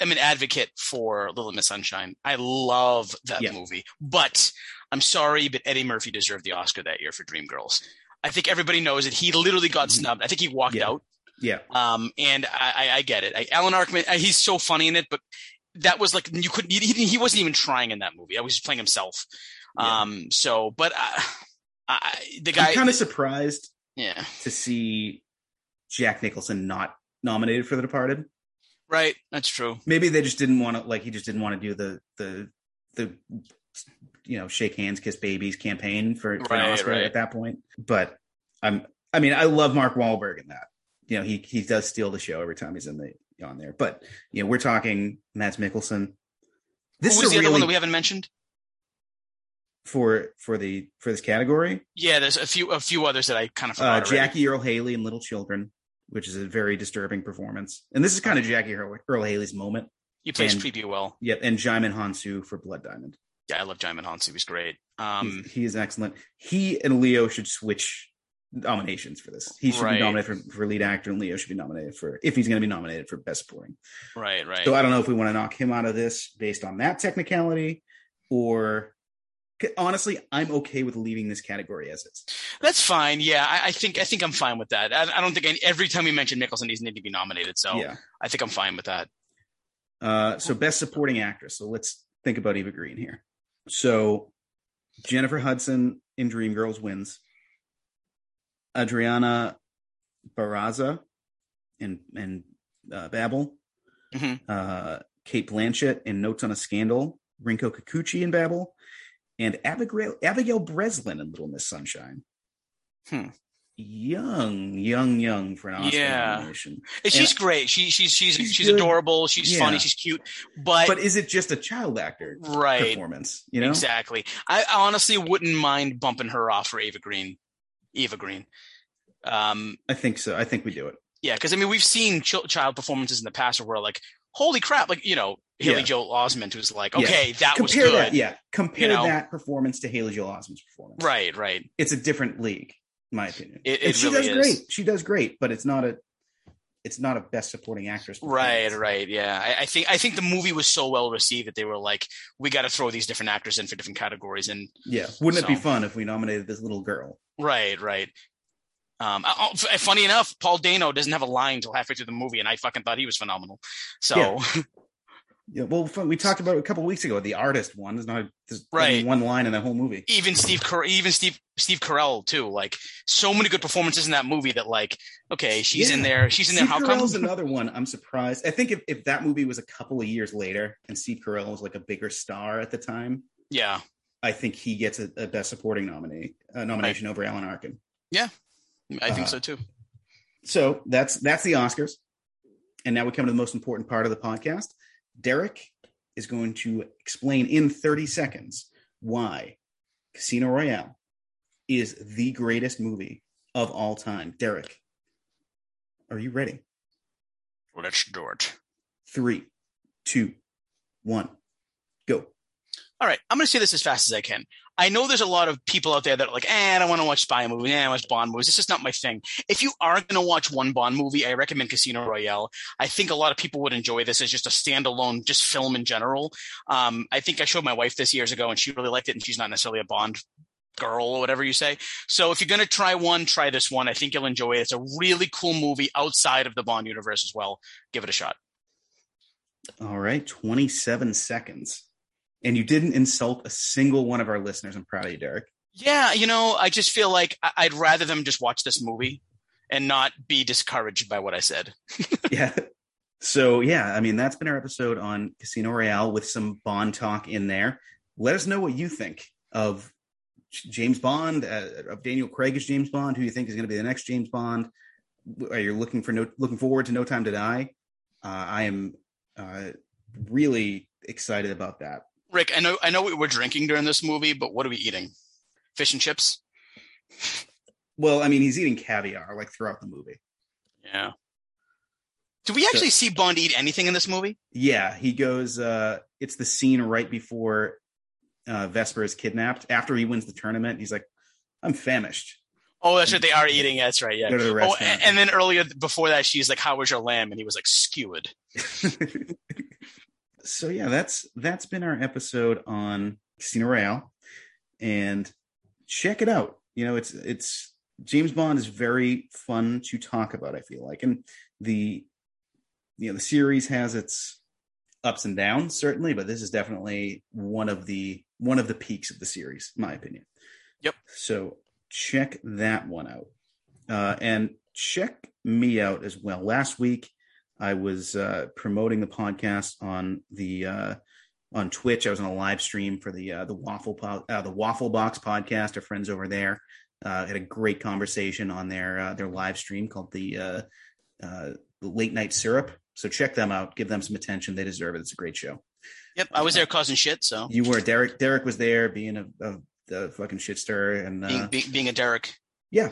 am an advocate for Little Miss Sunshine. I love that Yeah. movie, but I'm sorry, but Eddie Murphy deserved the Oscar that year for Dreamgirls. I think everybody knows it. He literally got Mhm. snubbed. I think he walked Yeah. out. Yeah. Um, and I, I, I get it. I, Alan Arkman, uh, he's so funny in it, but that was like you couldn't. He, he wasn't even trying in that movie. I was just playing himself. Yeah. Um. So, but uh, I, the guy. Kind of surprised yeah. to see Jack Nicholson not nominated for The Departed. Right. That's true. Maybe they just didn't want to like he just didn't want to do the the the you know shake hands kiss babies campaign for, for an Oscar right. at that point. But I'm I mean I love Mark Wahlberg in that. You know he he does steal the show every time he's in the on there. But you know we're talking Mads Mikkelsen. This Who is was a the other one that we haven't mentioned? for for the for this category. Yeah, there's a few a few others that I kind of Uh. Jackie Earle Haley and Little Children, which is a very disturbing performance. And this is kind of Jackie Earle, Earle Haley's moment. he plays and- creepy well. Yep, and Djimon Hounsou for Blood Diamond. Yeah, I love Djimon Hounsou. He was great. Um, he is excellent. He and Leo should switch nominations for this. He should Right. be nominated for, for lead actor, and Leo should be nominated for if he's going to be nominated for best supporting. right, right. So I don't know if we want to knock him out of this based on that technicality, or honestly, I'm okay with leaving this category as is. That's fine. Yeah, I, I think I think I'm fine with that. I, I don't think any, every time you mention Nicholson, he's need to be nominated. So Yeah. I think I'm fine with that. Uh, so best supporting actress. So let's think about Eva Green here. So Jennifer Hudson in Dreamgirls wins. Adriana Barraza in in uh, Babel. Mhm. Uh, Cate Blanchett in Notes on a Scandal. Rinko Kikuchi in Babel. And Abigail Abigail Breslin in Little Miss Sunshine. Hmm. Young, young, young for an Oscar Yeah. nomination. And she's great. She she's she's She's she's, adorable. She's Yeah. funny. She's cute. But, But is it just a child actor right, performance? You know, exactly. I, I honestly wouldn't mind bumping her off for Eva Green. Eva Green. Um, I think so. I think we do it. yeah, because I mean we've seen ch- child performances in the past where we're like, holy crap! Like you know Haley Yeah. Joel Osment who's like, Yeah. okay, that was compare good. that, yeah. Compare You know? that performance to Haley Joel Osment's performance. Right, right. It's a different league, my opinion. It- it she really does is. great. She does great, but it's not a. it's not a best supporting actress. Right, right, yeah. I, I think I think the movie was so well received that they were like, we got to throw these different actors in for different categories, and Yeah, wouldn't it be fun if we nominated this little girl? right, right. Um, oh, f- funny enough, Paul Dano doesn't have a line until halfway through the movie, and I fucking thought he was phenomenal. So, Yeah. Yeah, well, we talked about a couple weeks ago. The artist one is not there's Right. one line in the whole movie. even Steve, even Steve, Steve Carell too. Like, so many good performances in that movie that, like, okay, she's in there, she's in there. Steve How come? Another one. I'm surprised. I think if, if that movie was a couple of years later and Steve Carell was like a bigger star at the time, Yeah, I think he gets a, a best supporting nominee uh, nomination over Alan Arkin. Yeah, I think Uh, so too. So that's that's the Oscars. And now we come to the most important part of the podcast. Derek is going to explain in 30 seconds why Casino Royale is the greatest movie of all time. Derek, are you ready? Let's do it. Three, two, one, go. All right, I'm going to say this as fast as I can. I know there's a lot of people out there that are like, eh, I don't want to watch spy movies. Eh, I watch Bond movies. This is not my thing. If you are going to watch one Bond movie, I recommend Casino Royale. I think a lot of people would enjoy this as just a standalone, just film in general. Um, I think I showed my wife this years ago and she really liked it, and she's not necessarily a Bond girl or whatever you say. So if you're going to try one, try this one. I think you'll enjoy it. It's a really cool movie outside of the Bond universe as well. Give it a shot. All right, 27 seconds. And you didn't insult a single one of our listeners. I'm proud of you, Derek. Yeah, you know, I just feel like I'd rather them just watch this movie and not be discouraged by what I said. yeah. So yeah, I mean that's been our episode on Casino Royale with some Bond talk in there. Let us know what you think of James Bond, uh, of Daniel Craig as James Bond. Who you think is going to be the next James Bond? Are you looking for no looking forward to No Time to Die? Uh, I am uh, really excited about that. Rick, I know I know we were drinking during this movie, but what are we eating? Fish and chips? Well, I mean he's eating caviar like throughout the movie. Yeah. Do we actually see Bond eat anything in this movie? Yeah, he goes. uh It's the scene right before uh Vesper is kidnapped. After he wins the tournament, he's like, "I'm famished." Oh, that's right. They are eating. That's right. Yeah. Go to the Oh, restaurant. and, and then earlier before that, she's like, "How was your lamb?" And he was like, "Skewered." so yeah, that's that's been our episode on Casino Royale, and check it out. You know, it's it's James Bond is very fun to talk about. I feel like, and the you know the series has its ups and downs certainly, but this is definitely one of the one of the peaks of the series, in my opinion. Yep. So check that one out, uh, and check me out as well. Last week. I was uh, promoting the podcast on the uh, on Twitch. I was on a live stream for the uh, the waffle po- uh, the Waffle Box podcast. Our friends over there uh, had a great conversation on their uh, their live stream called the uh, uh, Late Night Syrup. So check them out. Give them some attention. They deserve it. It's a great show. Yep, I was there causing shit. So You were Derek. Derek was there, being a, a, a fucking shit stirrer, and being, uh, being, being a Derek, yeah,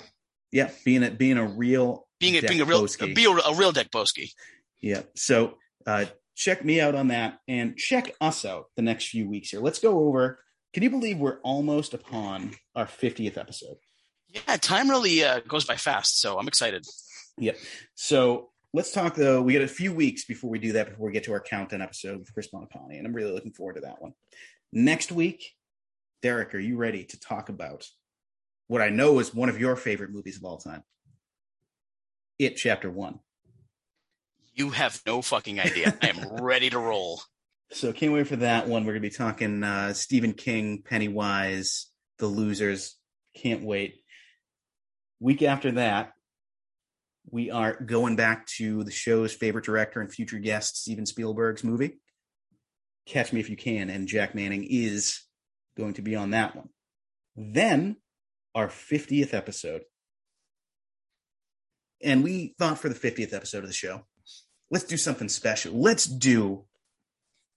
yeah, being a being a real being a being a real Boski. be a, a real Dick Boski. Yeah. So uh, check me out on that and check us out the next few weeks here. Let's go over. Can you believe we're almost upon our 50th episode? Yeah, time really uh, goes by fast. So I'm excited. Yep. So let's talk though. We got a few weeks before we do that, before we get to our countdown episode with Chris Bonapani, and I'm really looking forward to that one. Next week, Derek, are you ready to talk about what I know is one of your favorite movies of all time? It Chapter One. You have no fucking idea. I am ready to roll. So can't wait for that one. We're gonna be talking uh, Stephen King, Pennywise, The Losers. Can't wait. Week after that, we are going back to the show's favorite director and future guest, Steven Spielberg's movie. Catch Me If You Can, and Jack Manning is going to be on that one. Then our 50th episode. And we thought for the 50th episode of the show, let's do something special. Let's do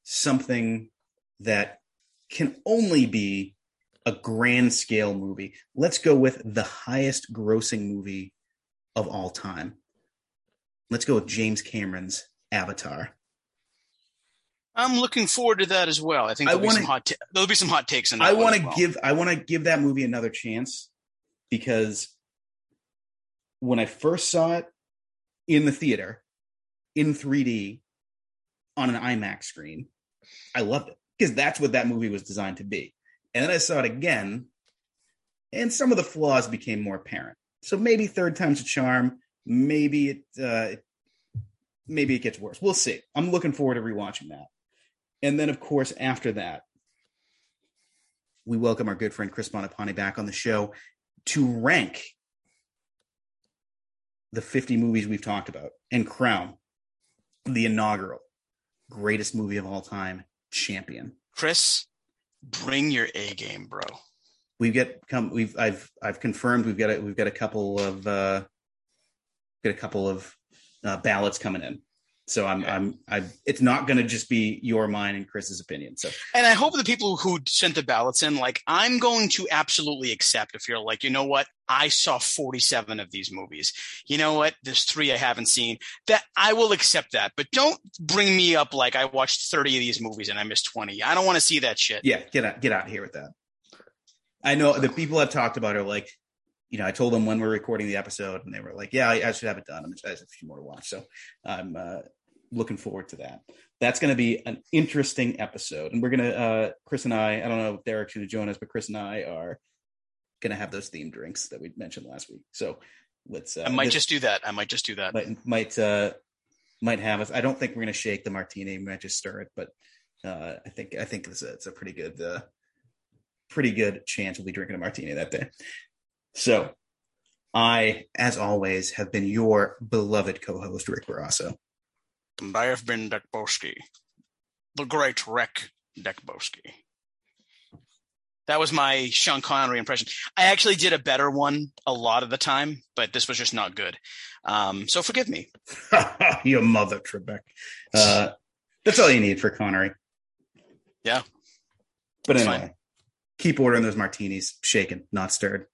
something that can only be a grand scale movie. Let's go with the highest grossing movie of all time. Let's go with James Cameron's Avatar. I'm looking forward to that as well. I think there'll, be, wanna- some hot ta- there'll be some hot takes in that I want to well. give I want to give that movie another chance because when I first saw it in the theater, in 3D on an IMAX screen. I loved it because that's what that movie was designed to be. And then I saw it again, and some of the flaws became more apparent. So maybe third time's a charm. Maybe it uh, maybe it gets worse. We'll see. I'm looking forward to rewatching that. And then, of course, after that, we welcome our good friend Chris Bonapane back on the show to rank the 50 movies we've talked about and crown the inaugural greatest movie of all time champion. Chris, bring your A game, bro. We've got come we've I've I've confirmed we've got a, we've got a couple of uh got a couple of uh, ballots coming in. So I'm, I'm, I'm, it's not going to just be your, mine, and Chris's opinion. So, and I hope the people who sent the ballots in, like, I'm going to absolutely accept if you're like, you know what, I saw 47 of these movies. You know what, there's three I haven't seen. That I will accept that, but don't bring me up like I watched 30 of these movies and I missed 20. I don't want to see that shit. Yeah, get out, get out of here with that. I know the people I've talked about are like, you know, I told them when we're recording the episode, and they were like, "Yeah, I, I should have it done." I'm I have a few more to watch, so I'm uh, looking forward to that. That's going to be an interesting episode, and we're gonna uh, Chris and I. I don't know if Derek's going to join us, but Chris and I are going to have those themed drinks that we mentioned last week. So let's. Uh, I might this, just do that. I might just do that. Might might uh, might have us. I don't think we're going to shake the martini. We might just stir it, but uh, I think I think it's a, it's a pretty good uh, pretty good chance we'll be drinking a martini that day. So I, as always, have been your beloved co-host, Rick Barrasso. And I have been Dick Boski, the great Rick Dick Boski. That was my Sean Connery impression. I actually did a better one a lot of the time, but this was just not good. Um, so forgive me. Your mother, Trebek. Uh, that's all you need for Connery. Yeah. But anyway, keep ordering those martinis, shaken, not stirred.